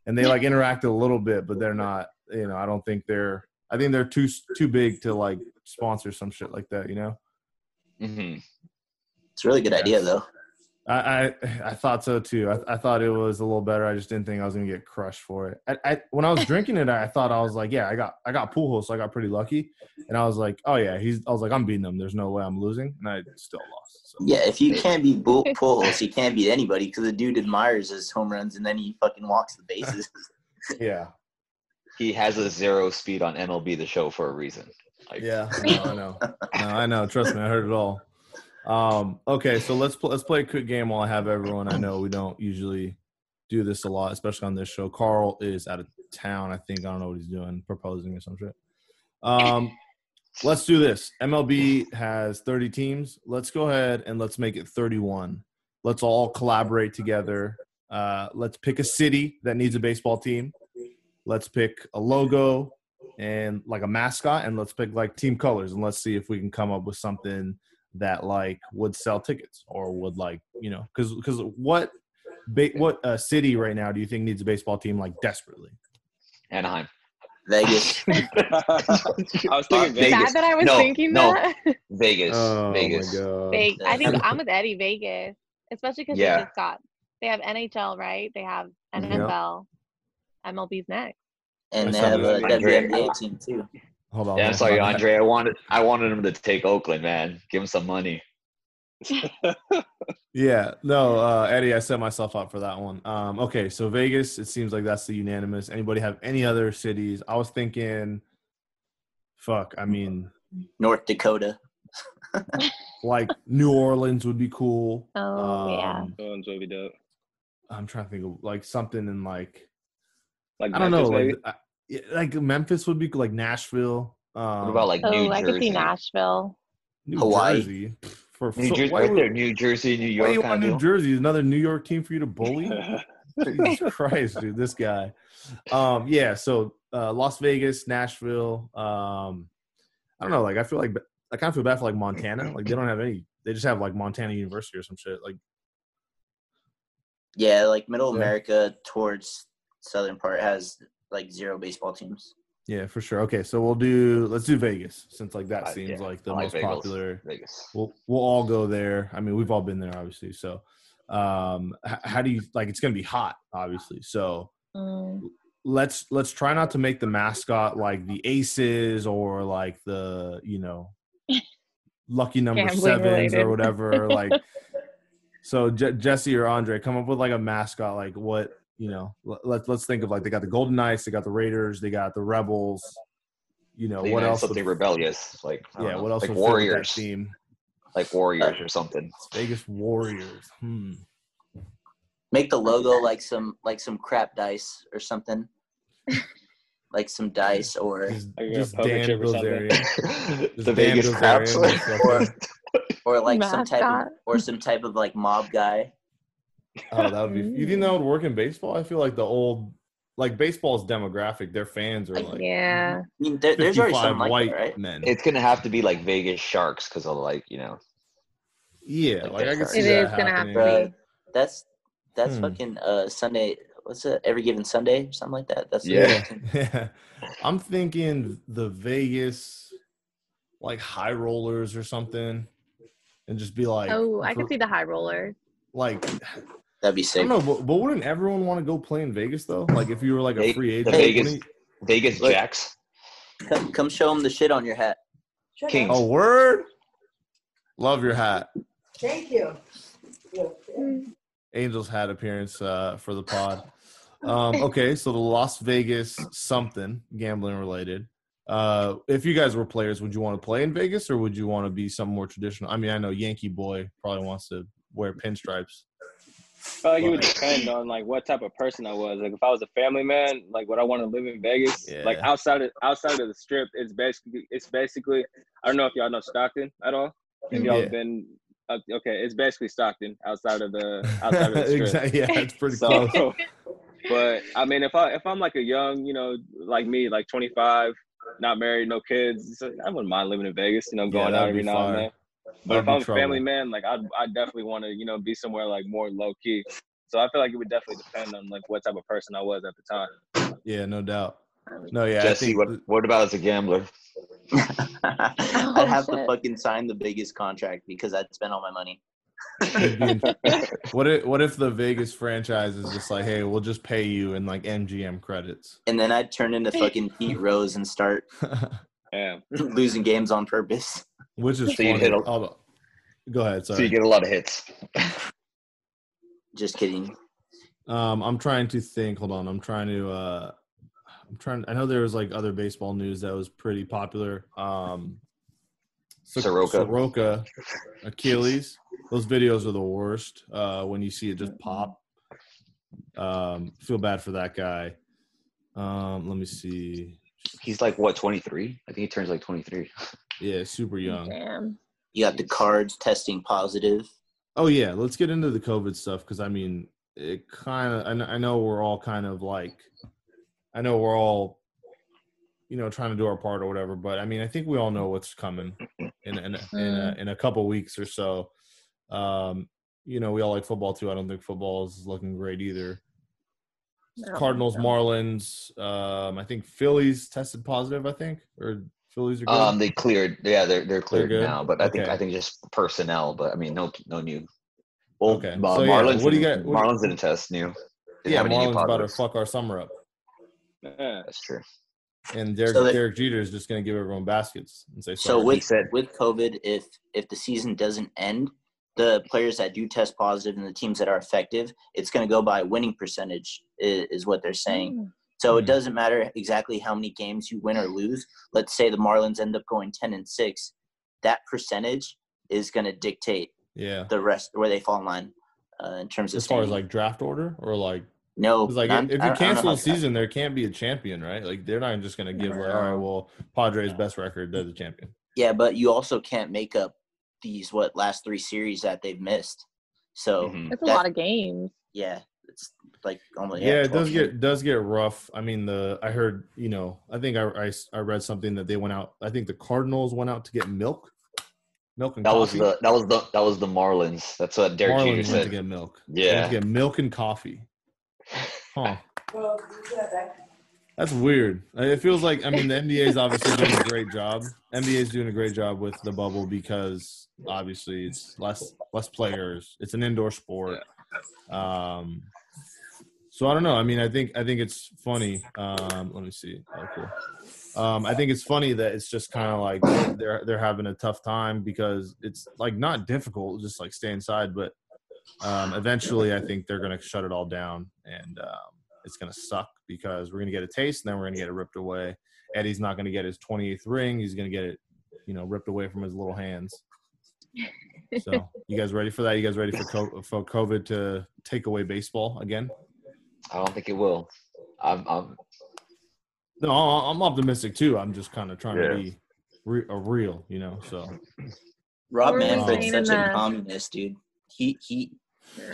and they like interact a little bit, but they're not. You know, I don't think they're. I think they're too too big to like sponsor some shit like that. You know, hmm It's a really good idea, though. I I, I thought so too. I, I thought it was a little better. I just didn't think I was gonna get crushed for it. I, I when I was drinking it, I thought I was like, yeah, I got I got Pujols, so I got pretty lucky, and I was like, oh yeah, he's. I was like, I'm beating him. There's no way I'm losing, and I still lost. So. Yeah, if you can't beat Bull Pujols, you can't beat anybody because the dude admires his home runs and then he fucking walks the bases. Yeah. He has a zero speed on MLB the show for a reason. Like, Yeah, no, I know. No, I know. Trust me, I heard it all. Um, okay, so let's pl- let's play a quick game while I have everyone. I know we don't usually do this a lot, especially on this show. Carl is out of town. I think I don't know what he's doing, proposing or some shit. Um, let's do this. MLB has 30 teams. Let's go ahead and let's make it 31. Let's all collaborate together. Uh, let's pick a city that needs a baseball team. Let's pick a logo and like a mascot, and let's pick like team colors, and let's see if we can come up with something that like would sell tickets or would like you know because because what ba- what uh, city right now do you think needs a baseball team like desperately? Anaheim. Vegas. I was thinking Vegas. Sad that I was No, thinking no. that. Vegas. Oh Vegas. my god! Vegas. I think I'm with Eddie Vegas, especially because Yeah. they just got they have NHL, right? They have NFL. MLB's next. And they have a something like Andre. WNBA team, too. Hold on. Yeah, I'm sorry. Andre. I wanted I wanted him to take Oakland, man. Give him some money. Yeah, no, uh, Eddie, I set myself up for that one. Um, okay, so Vegas, it seems like that's the unanimous. Anybody have any other cities? I was thinking, fuck, I mean, North Dakota. like New Orleans would be cool. Oh, yeah. Um, One's would be dope. I'm trying to think of like something in like Like I don't know, like? I- yeah, like Memphis would be like Nashville. Um, What about like New Oh, New I could see Nashville. New Hawaii? Jersey? For, New so Jersey, why right would- there. New Jersey, New Why York. you want New deal. Jersey? Another New York team for you to bully? Jesus Christ, dude, this guy. Um, yeah, so uh, Las Vegas, Nashville. Um, I don't know. Like, I feel like I kind of feel bad for like Montana. Like, they don't have any. They just have like Montana University or some shit. Like, Yeah, like Middle Yeah. America towards southern part has like zero baseball teams. yeah, for sure. Okay, so we'll do. Let's do Vegas since like that Uh, seems yeah, like the like most Vegas. popular. Vegas. We'll we'll all go there. I mean, we've all been there, obviously. So, um, h- how do you like? It's gonna be hot, obviously. So, Mm. let's let's try not to make the mascot like the aces or like the you know lucky number sevens related. or whatever like so Je- jesse or andre come up with like a mascot like what you know let, let's let's think of like they got the golden knights they got the raiders they got the rebels you know They what else Something would, rebellious, like I yeah know, what else like would that warriors, theme like warriors or something. vegas warriors hmm Make the logo like some like some crap dice or something. like some dice or just, Like a just poker Dan chip or something. The Dan Vegas Bilzerian craps. or or like some type of or some type of like mob guy. Oh, that would be. You think that would work in baseball? I feel like the old, like baseball's demographic, their fans are like yeah. I mean, there, there's already 55 something like white that, right? men. It's gonna have to be like Vegas Sharks because of like you know. yeah, like like I that could see It that is gonna have to be. that's that's Hmm. fucking uh Sunday. What's it? Every given Sunday or something like that. That's Yeah. Yeah, I'm thinking the Vegas, like high rollers or something, and just be like, Oh, I can see the high roller. like That'd be I sick. don't but, but wouldn't everyone want to go play in Vegas though? Like if you were like a free the agent, Vegas- wouldn't Vegas Look. Jacks. Come, come show them the shit on your hat. Kings. A word! Love your hat. Thank you. Angels hat appearance uh, for the pod. Um, okay, so the Las Vegas something gambling related. Uh, if you guys were players, would you want to play in Vegas or would you want to be some more traditional? I mean, I know Yankee boy probably wants to wear pinstripes. I feel like it would depend on like what type of person I was. Like if I was a family man, like would I want to live in Vegas? Like outside of outside of the strip, it's basically it's basically I don't know if y'all know Stockton at all. If y'all Yeah. been uh, okay, it's basically Stockton outside of the outside of the strip. exactly. Yeah, it's pretty So, close. but I mean, if I if I'm like a young, you know, like me, like 25, not married, no kids, so I wouldn't mind living in Vegas. You know, Yeah, going that'd out every now fire. and then. But That'd if I'm a family man, like I'd I definitely want to, you know, be somewhere like more low key. So I feel like it would definitely depend on like what type of person I was at the time. Yeah, no doubt. No, yeah, I Jesse, think what what about as a gambler? I'd have to oh, fucking sign the biggest contract because I'd spend all my money. it'd be in- what if what if the Vegas franchise is just like, hey, we'll just pay you in like MGM credits. And then I'd turn into fucking Pete Rose and start Yeah. losing games on purpose. Which is So you'd hit a- Hold. Go ahead. So you get a lot of hits. Just kidding. Um, I'm trying to think. Hold on. I'm trying to. Uh, I'm trying. I know there was like other baseball news that was pretty popular. Um, So- Soroka. Soroka, Achilles. Those videos are the worst. Uh, when you see it just pop. Um, feel bad for that guy. Um, let me see. He's like what, 23? I think he turns like 23. Yeah, super young. Damn. You got the cards testing positive. Oh yeah, let's get into the COVID stuff because I mean, it kind of. I, know we're all kind of like, I know we're all, you know, trying to do our part or whatever. But I mean, I think we all know what's coming in in a, in a, in a couple weeks or so. Um, you know, we all like football too. I don't think football is looking great either. No, Cardinals, no. Marlins. Um, I think Phillies tested positive. I think or Phillies are good. Um, they cleared. Yeah, they're they're cleared good? now. But I think I think just personnel. But I mean, no no new. Well, Okay. uh, So, yeah, Marlins. what do you got- what Marlins didn't test new. Didn't yeah, have new Marlins about to fuck our summer up. Yeah. That's true. And Derek, So that- Derek Jeter is just going to give everyone baskets and say, So with said- with COVID, if if the season doesn't end, the players that do test positive and the teams that are effective, it's going to go by winning percentage, is, is what they're saying. Mm. So Hmm. it doesn't matter exactly how many games you win or lose. Let's say the Marlins end up going ten and six, that percentage is going to dictate yeah. the rest where they fall in line uh, in terms of As far as like draft order or like, No, like I'm- if I- I you cancel how the that- season, there can't be a champion, right? Like they're not just going to give, like, all right, well, Padres best record, they're the champion. Yeah, but you also can't make up these what last three series that they've missed. So Mhm. It's a that- lot of games. yeah, it's like almost Yeah, it 12 does get does get rough. I mean, the I heard, you know, I think I, I I read something that they went out. I think the Cardinals went out to get milk, milk and That was the that was the that was the Marlins. That's what Derek Marlins Jeter went to said. get milk. They Yeah. to get milk and coffee. Huh. Well, That's weird. It feels like I mean the NBA is obviously doing a great job. NBA is doing a great job with the bubble because obviously it's less less players. It's an indoor sport. Um, so I don't know. I mean, I think I think it's funny. Um, let me see. Oh, cool. Um, I think it's funny that it's just kind of like they're they're having a tough time because it's like not difficult, just like stay inside. But um, eventually, I think they're gonna shut it all down, and um, it's gonna suck because we're gonna get a taste, and then we're gonna get it ripped away. Eddie's not gonna get his 28th ring. He's gonna get it, you know, ripped away from his little hands. So, you guys ready for that? You guys ready for for COVID to take away baseball again? I don't think it will. I'm, I'm No, I- I'm optimistic too. I'm just kind of trying Yeah. to be re- a real, you know. So, Rob Or Manfred's such a the- communist, dude. He he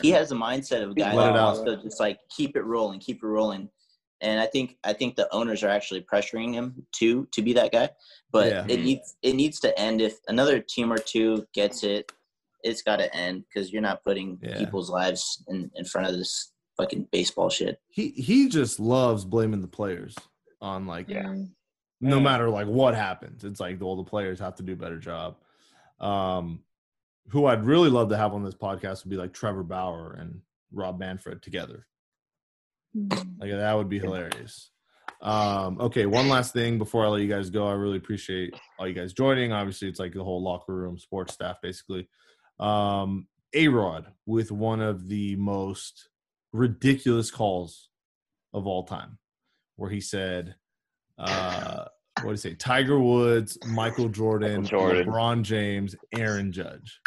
he has a mindset of a guy that wants to just like keep it rolling, keep it rolling. And I think I think the owners are actually pressuring him to to be that guy. But Yeah. it needs it needs to end. If another team or two gets it, it's got to end because you're not putting Yeah. people's lives in in front of this fucking baseball shit. He he just loves blaming the players on like Mm. no Yeah. matter like what happens. It's like all the players have to do a better job. Um, who I'd really love to have on this podcast would be like Trevor Bauer and Rob Manfred together. Mm. Like that would be hilarious. Um, okay, one last thing before I let you guys go. I really appreciate all you guys joining. Obviously, it's like the whole locker room sports staff, basically. Um, A Rod with one of the most ridiculous calls of all time, where he said, uh, what do you say? Tiger Woods, Michael Jordan, Michael Jordan. LeBron James, Aaron Judge.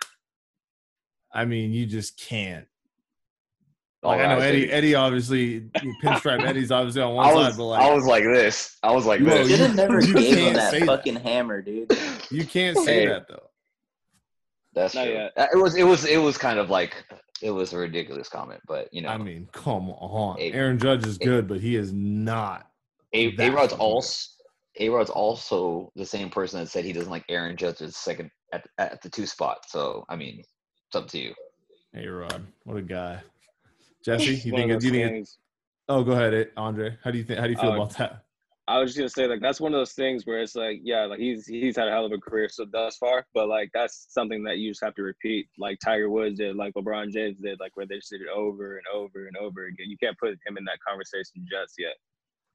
I mean, you just can't. Like, I know Eddie. Eddie obviously pinstripe Eddie's obviously on one I side, was, but like I was like this. I was like Bro, this. Should have never you gave him can't that say that. fucking hammer, dude. you can't say Hey. that though. That's Not true. yet. Uh, It was it was it was kind of like it was a ridiculous comment, but you know, I mean, come on. Hey. Aaron Judge is good, but he is not. A that Rod's also A Rod's also the same person that said he doesn't like Aaron Judge Judge's second at at the two spot. So I mean, it's up to you. Hey Rod, what a guy. Jesse, you think? Do you think? It, oh, go ahead, eh, Andre. How do you think? How do you feel Uh, about that? I was just gonna say like that's one of those things where it's like yeah like he's he's had a hell of a career so thus far but like that's something that you just have to repeat like Tiger Woods did like LeBron James did like where they just did it over and over and over again you can't put him in that conversation just yet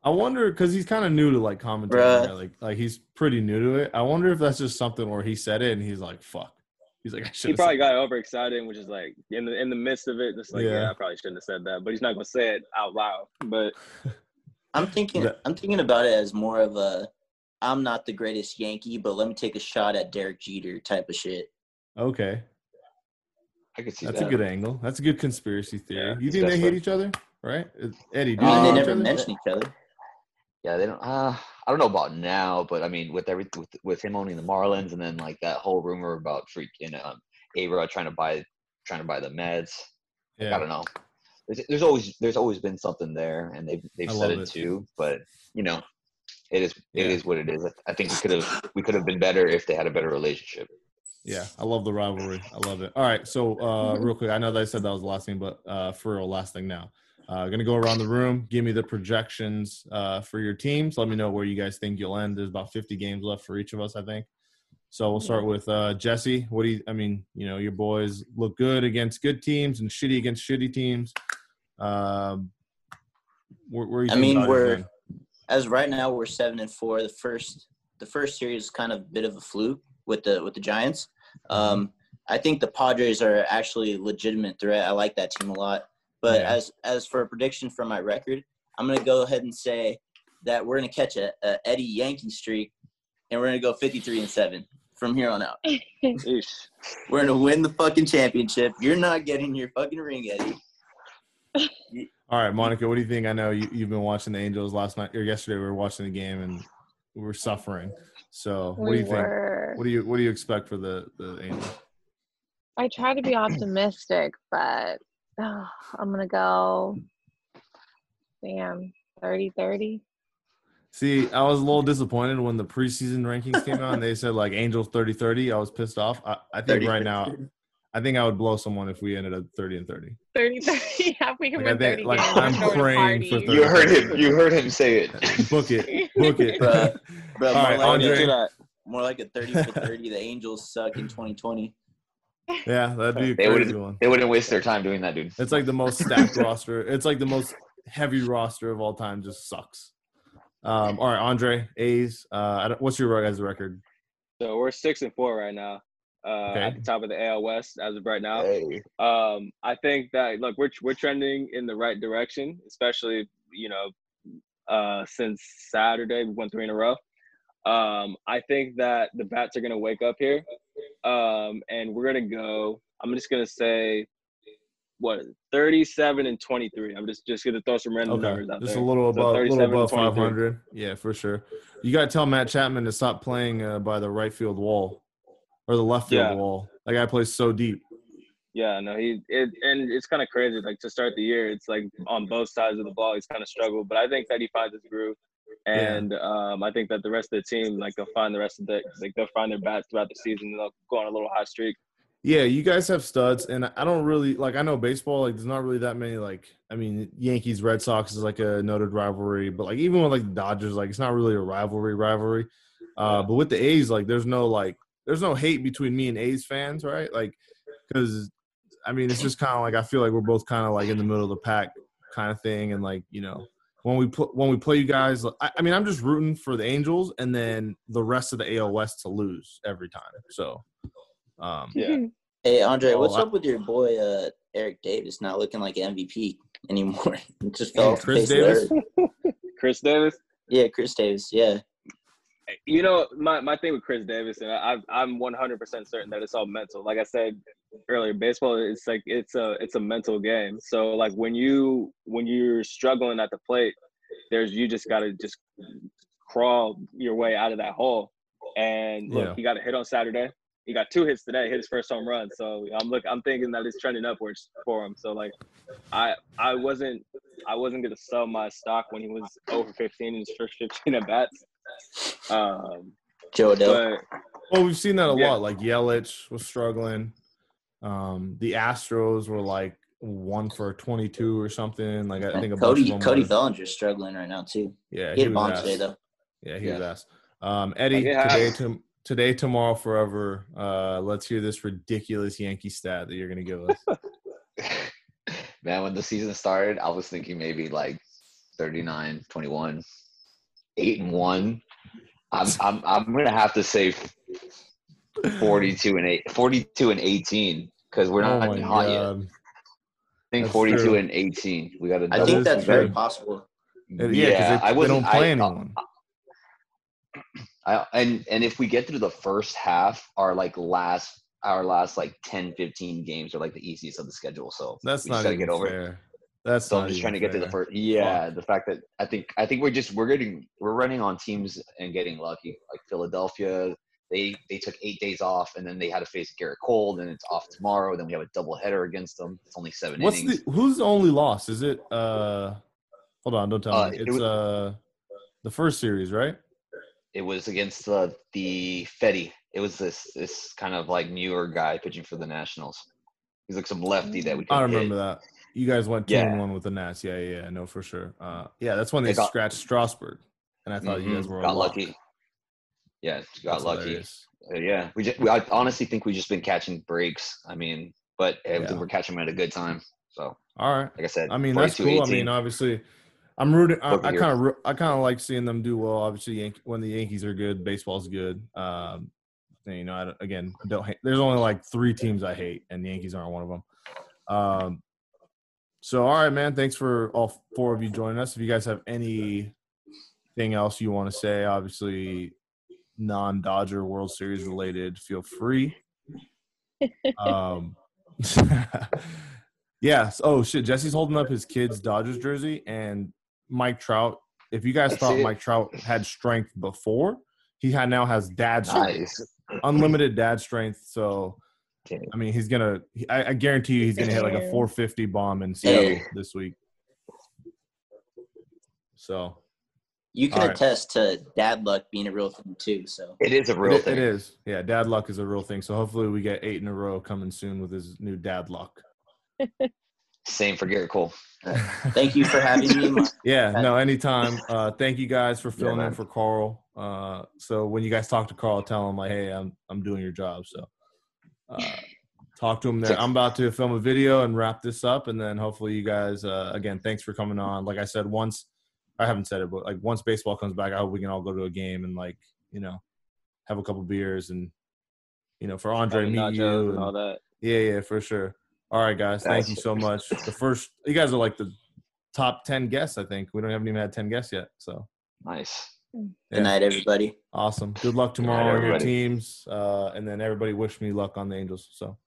I wonder because he's kind of new to like commentating. Bruh. right? Like, like he's pretty new to it. I wonder if that's just something where he said it and he's like, "Fuck." He's like, "I should." he probably got overexcited which is like in the in the midst of it it's like Yeah. yeah, I probably shouldn't have said that but he's not gonna say it out loud but I'm thinking That- I'm thinking about it as more of a I'm not the greatest Yankee, but let me take a shot at Derek Jeter type of shit. Okay, I could see that's that. a good angle. That's a good conspiracy theory. Yeah, you think they hate each other, right? Uh, Eddie, do I you mean, think they never other? mention each other. Yeah, they don't. Uh, I don't know about now, but I mean, with every with, with him owning the Marlins, and then like that whole rumor about freaking um, A Rod trying to buy trying to buy the Mets. I don't know. There's, there's always there's always been something there, and they've they've I said it, it. too. But you know, it is Yeah. it is what it is. I think we could have we could have been better if they had a better relationship. yeah. I love the rivalry. I love it. All right, so uh, real quick, I know that I said that was the last thing, but uh, for real, last thing now. Uh, gonna go around the room. Give me the projections uh, for your teams. Let me know where you guys think you'll end. There's about 50 games left for each of us, I think. So we'll start with uh, Jesse. What do you? I mean, you know, your boys look good against good teams and shitty against shitty teams. Um, where, where you I mean, we're end? as right now we're seven and four. The first the first series is kind of a bit of a fluke with the with the Giants. Um, I think the Padres are actually a legitimate threat. I like that team a lot. But Yeah. as as for a prediction for my record, I'm gonna go ahead and say that we're gonna catch a, a Eddie Yankee streak, and we're gonna go 53 and seven from here on out. We're gonna win the fucking championship. You're not getting your fucking ring, Eddie. All right, Monica, what do you think? I know you, you've been watching the Angels last night or yesterday. We were watching the game and we were suffering. So, what do we you think? What do you What do you expect for the the Angels? I try to be optimistic, but oh, I'm gonna go. Damn, 30-30. See, I was a little disappointed when the preseason rankings came out and they said like Angels 30-30. I was pissed off. I, I think 30. right now, I think I would blow someone if we ended up 30 and 30. 30-30. Yeah, we can Like, I win think- 30 like, games. I'm praying for 30. You heard him. You heard him say it. Book it. Book it. Bruh. Bro, All more, right, like Andre. A, more like a 30 for 30. The Angels suck in 2020. Yeah, that'd be a They crazy wouldn't. one. They wouldn't waste their time doing that, dude. It's like the most stacked roster. It's like the most heavy roster of all time. Just sucks. Um, all right, Andre A's. Uh, I don't- what's your guys' record? so we're six and four right now uh, Okay. at the top of the AL West as of right now Hey. Um, I think that look, we're we're trending in the right direction, especially you know, uh, since Saturday we won three in a row. Um, I think that the bats are gonna wake up here, um, and we're gonna go. I'm just gonna say, what, 37 and 23. I'm just just gonna throw some random Okay, numbers out just a there. little So above, little 37 above 500. Yeah, for sure. You got to tell Matt Chapman to stop playing uh, by the right field wall. Or the left field Yeah. wall. That guy plays so deep. Yeah, no, he it and it's kind of crazy. Like to start the year, it's like on both sides of the ball, he's kind of struggled. But I think that he finds his groove, Yeah. and um, I think that the rest of the team, like they'll find the rest of the like they'll find their bats throughout the season. and They'll go on a little hot streak. Yeah, you guys have studs, and I don't really like. I know baseball, like there's not really that many. Like, I mean, Yankees Red Sox is like a noted rivalry, but like even with like the Dodgers, like it's not really a rivalry rivalry. Uh, but with the A's, like there's no like there's no hate between me and A's fans, right? Like, because I mean, it's just kind of like I feel like we're both kind of like in the middle of the pack kind of thing, and like you know when we put when we play you guys, I, I mean, I'm just rooting for the Angels and then the rest of the AL West to lose every time. So. Um, Yeah. Hey Andre, Oh, what's I- up with your boy uh, Eric Davis not looking like an MVP anymore? Just fell off the Khris face of the Davis? Khris Davis. Yeah, Khris Davis. Yeah. You know, my, my thing with Khris Davis, and I, I'm 100% certain that it's all mental. Like I said earlier, baseball it's like it's a it's a mental game. So like when you when you're struggling at the plate, there's you just got to just crawl your way out of that hole. And look, Yeah. he got a hit on Saturday. He got two hits today. Hit his first home run. So I'm look. I'm thinking that it's trending upwards for him. So like, I I wasn't I wasn't gonna sell my stock when he was over 15 in his first 15 at bats. Um, Jo Adell. but Well, we've seen that a Yeah. lot. Like Yelich was struggling. Um, the Astros were like one for twenty-two or something. Like I think a bunch Cody of them Cody were- Bellinger's struggling right now too. Yeah, He hit a was bomb ass. today though. Yeah, he Yeah. was ass. Um, Eddie, Like, today to today, tomorrow, forever. Uh, let's hear this ridiculous Yankee stat that you're gonna give us. Man, when the season started, I was thinking maybe like 39, 21, 8 and 1. I'm I'm I'm gonna have to say 42 and 8 42 and 18 because we're oh not my hot yet. I think That's 42 true. and 18. We got to I think that's very possible. And- yeah, because they, I they wasn't don't play I, anyone. I, and and if we get through the first half, our like last our last like 10, 15 games are like the easiest of the schedule. So That's we not just gotta get over it. fair. That's So I'm just trying to get to the first. Yeah, the fact that I think I think we're just we're getting we're running on teams and getting lucky. Like Philadelphia, they they took eight days off and then they had to face Gerrit Cole. Then it's off tomorrow. Then we have a double header against them. It's only seven What's innings. the who's the only loss? Is it uh hold on, don't tell Uh, me. it It's was- uh the first series, right? It was against the the Fetty. It was this this kind of like newer guy pitching for the Nationals. He's like some lefty that we. I remember hit. that. You guys went two Yeah. and one with the Nats. Yeah, yeah, yeah, I know for sure. Uh yeah, that's when they They got- scratched Strasburg. And I thought you guys Mhm, were got lucky. Yeah, got That's lucky. Uh, yeah, we just we, I honestly think we've just been catching breaks. I mean, but uh, Yeah. we're catching them at a good time. So, All right. like I said, I mean, that's 42, cool. I mean, obviously, I'm rooting. I, Over I here. kind of, I kind of like seeing them do well. Obviously, Yankee, when the Yankees are good, baseball's good. Um, and, you know, I don't, again, I don't hate. There's only like three teams I hate, and the Yankees aren't one of them. Um, so, all right, man. Thanks for all four of you joining us. If you guys have anything else you want to say, obviously, non-Dodger World Series related, feel free. Um, yes. Oh shit. Jesse's holding up his kid's Dodgers jersey, and Mike Trout. If you guys thought. Mike Trout had strength before, he had now has dad strength, nice. unlimited dad strength. So Okay. I mean, he's gonna. I, I guarantee you, he's gonna hit like a 450 bomb in Seattle Hey. this week. So You can All right. attest to dad luck being a real thing too. So It is a real it, thing. it is. Yeah, dad luck is a real thing. So hopefully we get eight in a row coming soon with his new dad luck. Same for Gerrit Cole. thank you for having me. Yeah, no, anytime. Uh, thank you guys for filling in for Carl. Uh, so when you guys talk to Carl, tell him like, hey, I'm I'm doing your job. So uh, talk to him there. I'm about to film a video and wrap this up, and then hopefully you guys uh, again, thanks for coming on. Like I said, once I haven't said it, but like once baseball comes back, I hope we can all go to a game and like you know have a couple beers and you know for Andre meet you and all that. yeah, yeah, for sure. All right, guys. Thank you so much. The first, you guys are like the top 10 guests, I think. We don't haven't even had 10 guests yet. So Nice. Yeah. Good night, everybody. awesome. Good luck Good night, tomorrow on your teams. Uh, and then everybody wish me luck on the Angels. So,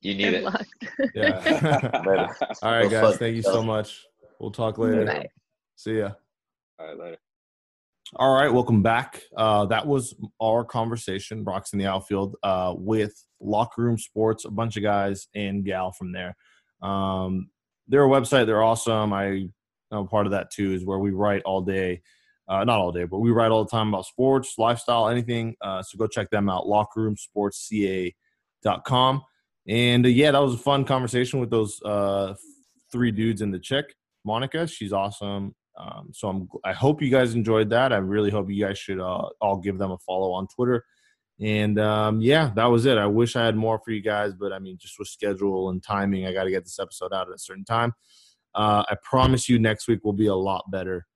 You need Good it. luck. yeah. All right, guys. Thank you so much. We'll talk later. Bye. See ya. all right, later. All right, welcome back. Uh, that was our conversation, Rocks in the Outfield, uh, with Locker Room Sports, a bunch of guys and gal from there. Um, their website, they're awesome. I am part of that too, is where we write all day. Uh, not all day, but we write all the time about sports, lifestyle, anything. Uh, so go check them out, lockerroomsportsca.com. And uh, yeah, that was a fun conversation with those uh, three dudes and the chick, Monica. She's awesome. Um, so I'm, I hope you guys enjoyed that. I really hope you guys should uh, all give them a follow on Twitter. And um, yeah, that was it. I wish I had more for you guys, but I mean, just with schedule and timing, I got to get this episode out at a certain time. Uh, I promise you, next week will be a lot better.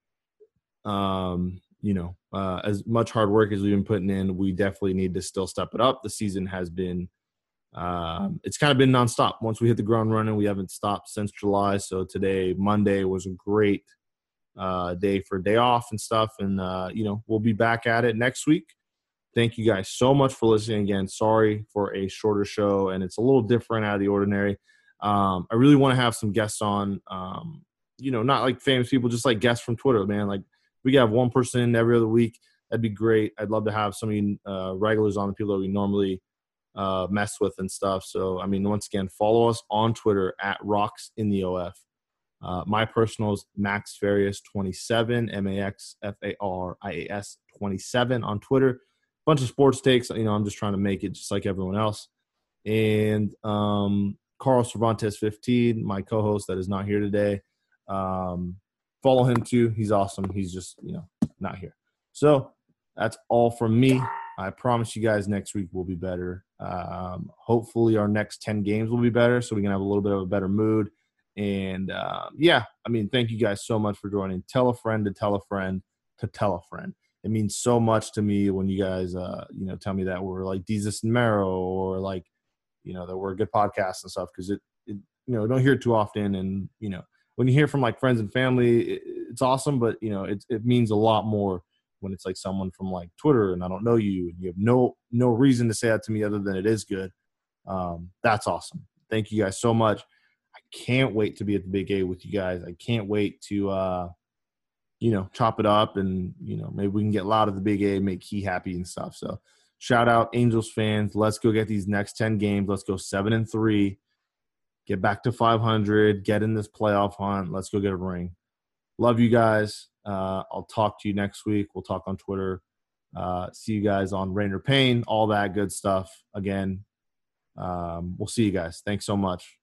Um, you know, uh, as much hard work as we've been putting in, we definitely need to still step it up. The season has been, um, it's kind of been nonstop. Once we hit the ground running, we haven't stopped since July. So today, Monday, was a great uh, day for day off and stuff. And, uh, you know, we'll be back at it next week. Thank you guys so much for listening again. Sorry for a shorter show, and it's a little different out of the ordinary. Um, I really want to have some guests on, um, you know, not like famous people, just like guests from Twitter, man. Like we have one person every other week. That'd be great. I'd love to have some of you uh, regulars on the people that we normally uh, mess with and stuff. So, I mean, once again, follow us on Twitter at Rocks in the OF. Uh, my personal is Max Farias 27, M A X F A R I A S 27 on Twitter. Bunch of sports takes. You know, I'm just trying to make it just like everyone else. And um, Carl Cervantes 15, my co-host that is not here today. Um, follow him too. He's awesome. He's just you know not here. So that's all from me. I promise you guys next week will be better. Um, hopefully, our next 10 games will be better so we can have a little bit of a better mood and uh, yeah, I mean, thank you guys so much for joining. Tell a friend to tell a friend to tell a friend. It means so much to me when you guys, uh, you know, tell me that we're like Jesus and Mero or like, you know, that we're a good podcast and stuff because it, it, you know, don't hear it too often. And, you know, when you hear from like friends and family, it, it's awesome, but, you know, it, it means a lot more when it's like someone from like Twitter and I don't know you and you have no, no reason to say that to me other than it is good. Um, that's awesome. Thank you guys so much I can't wait to be at the big A with you guys. I can't wait to uh you know chop it up and you know maybe we can get loud at the big A, make Key happy and stuff. So shout out Angels fans. Let's go get these next 10 games. Let's go seven and three. Get back to 500. Get in this playoff hunt. Let's go get a ring. Love you guys. Uh, I'll talk to you next week. We'll talk on Twitter. Uh, see you guys on Rain or Pain, all that good stuff. Again, um, we'll see you guys. Thanks so much.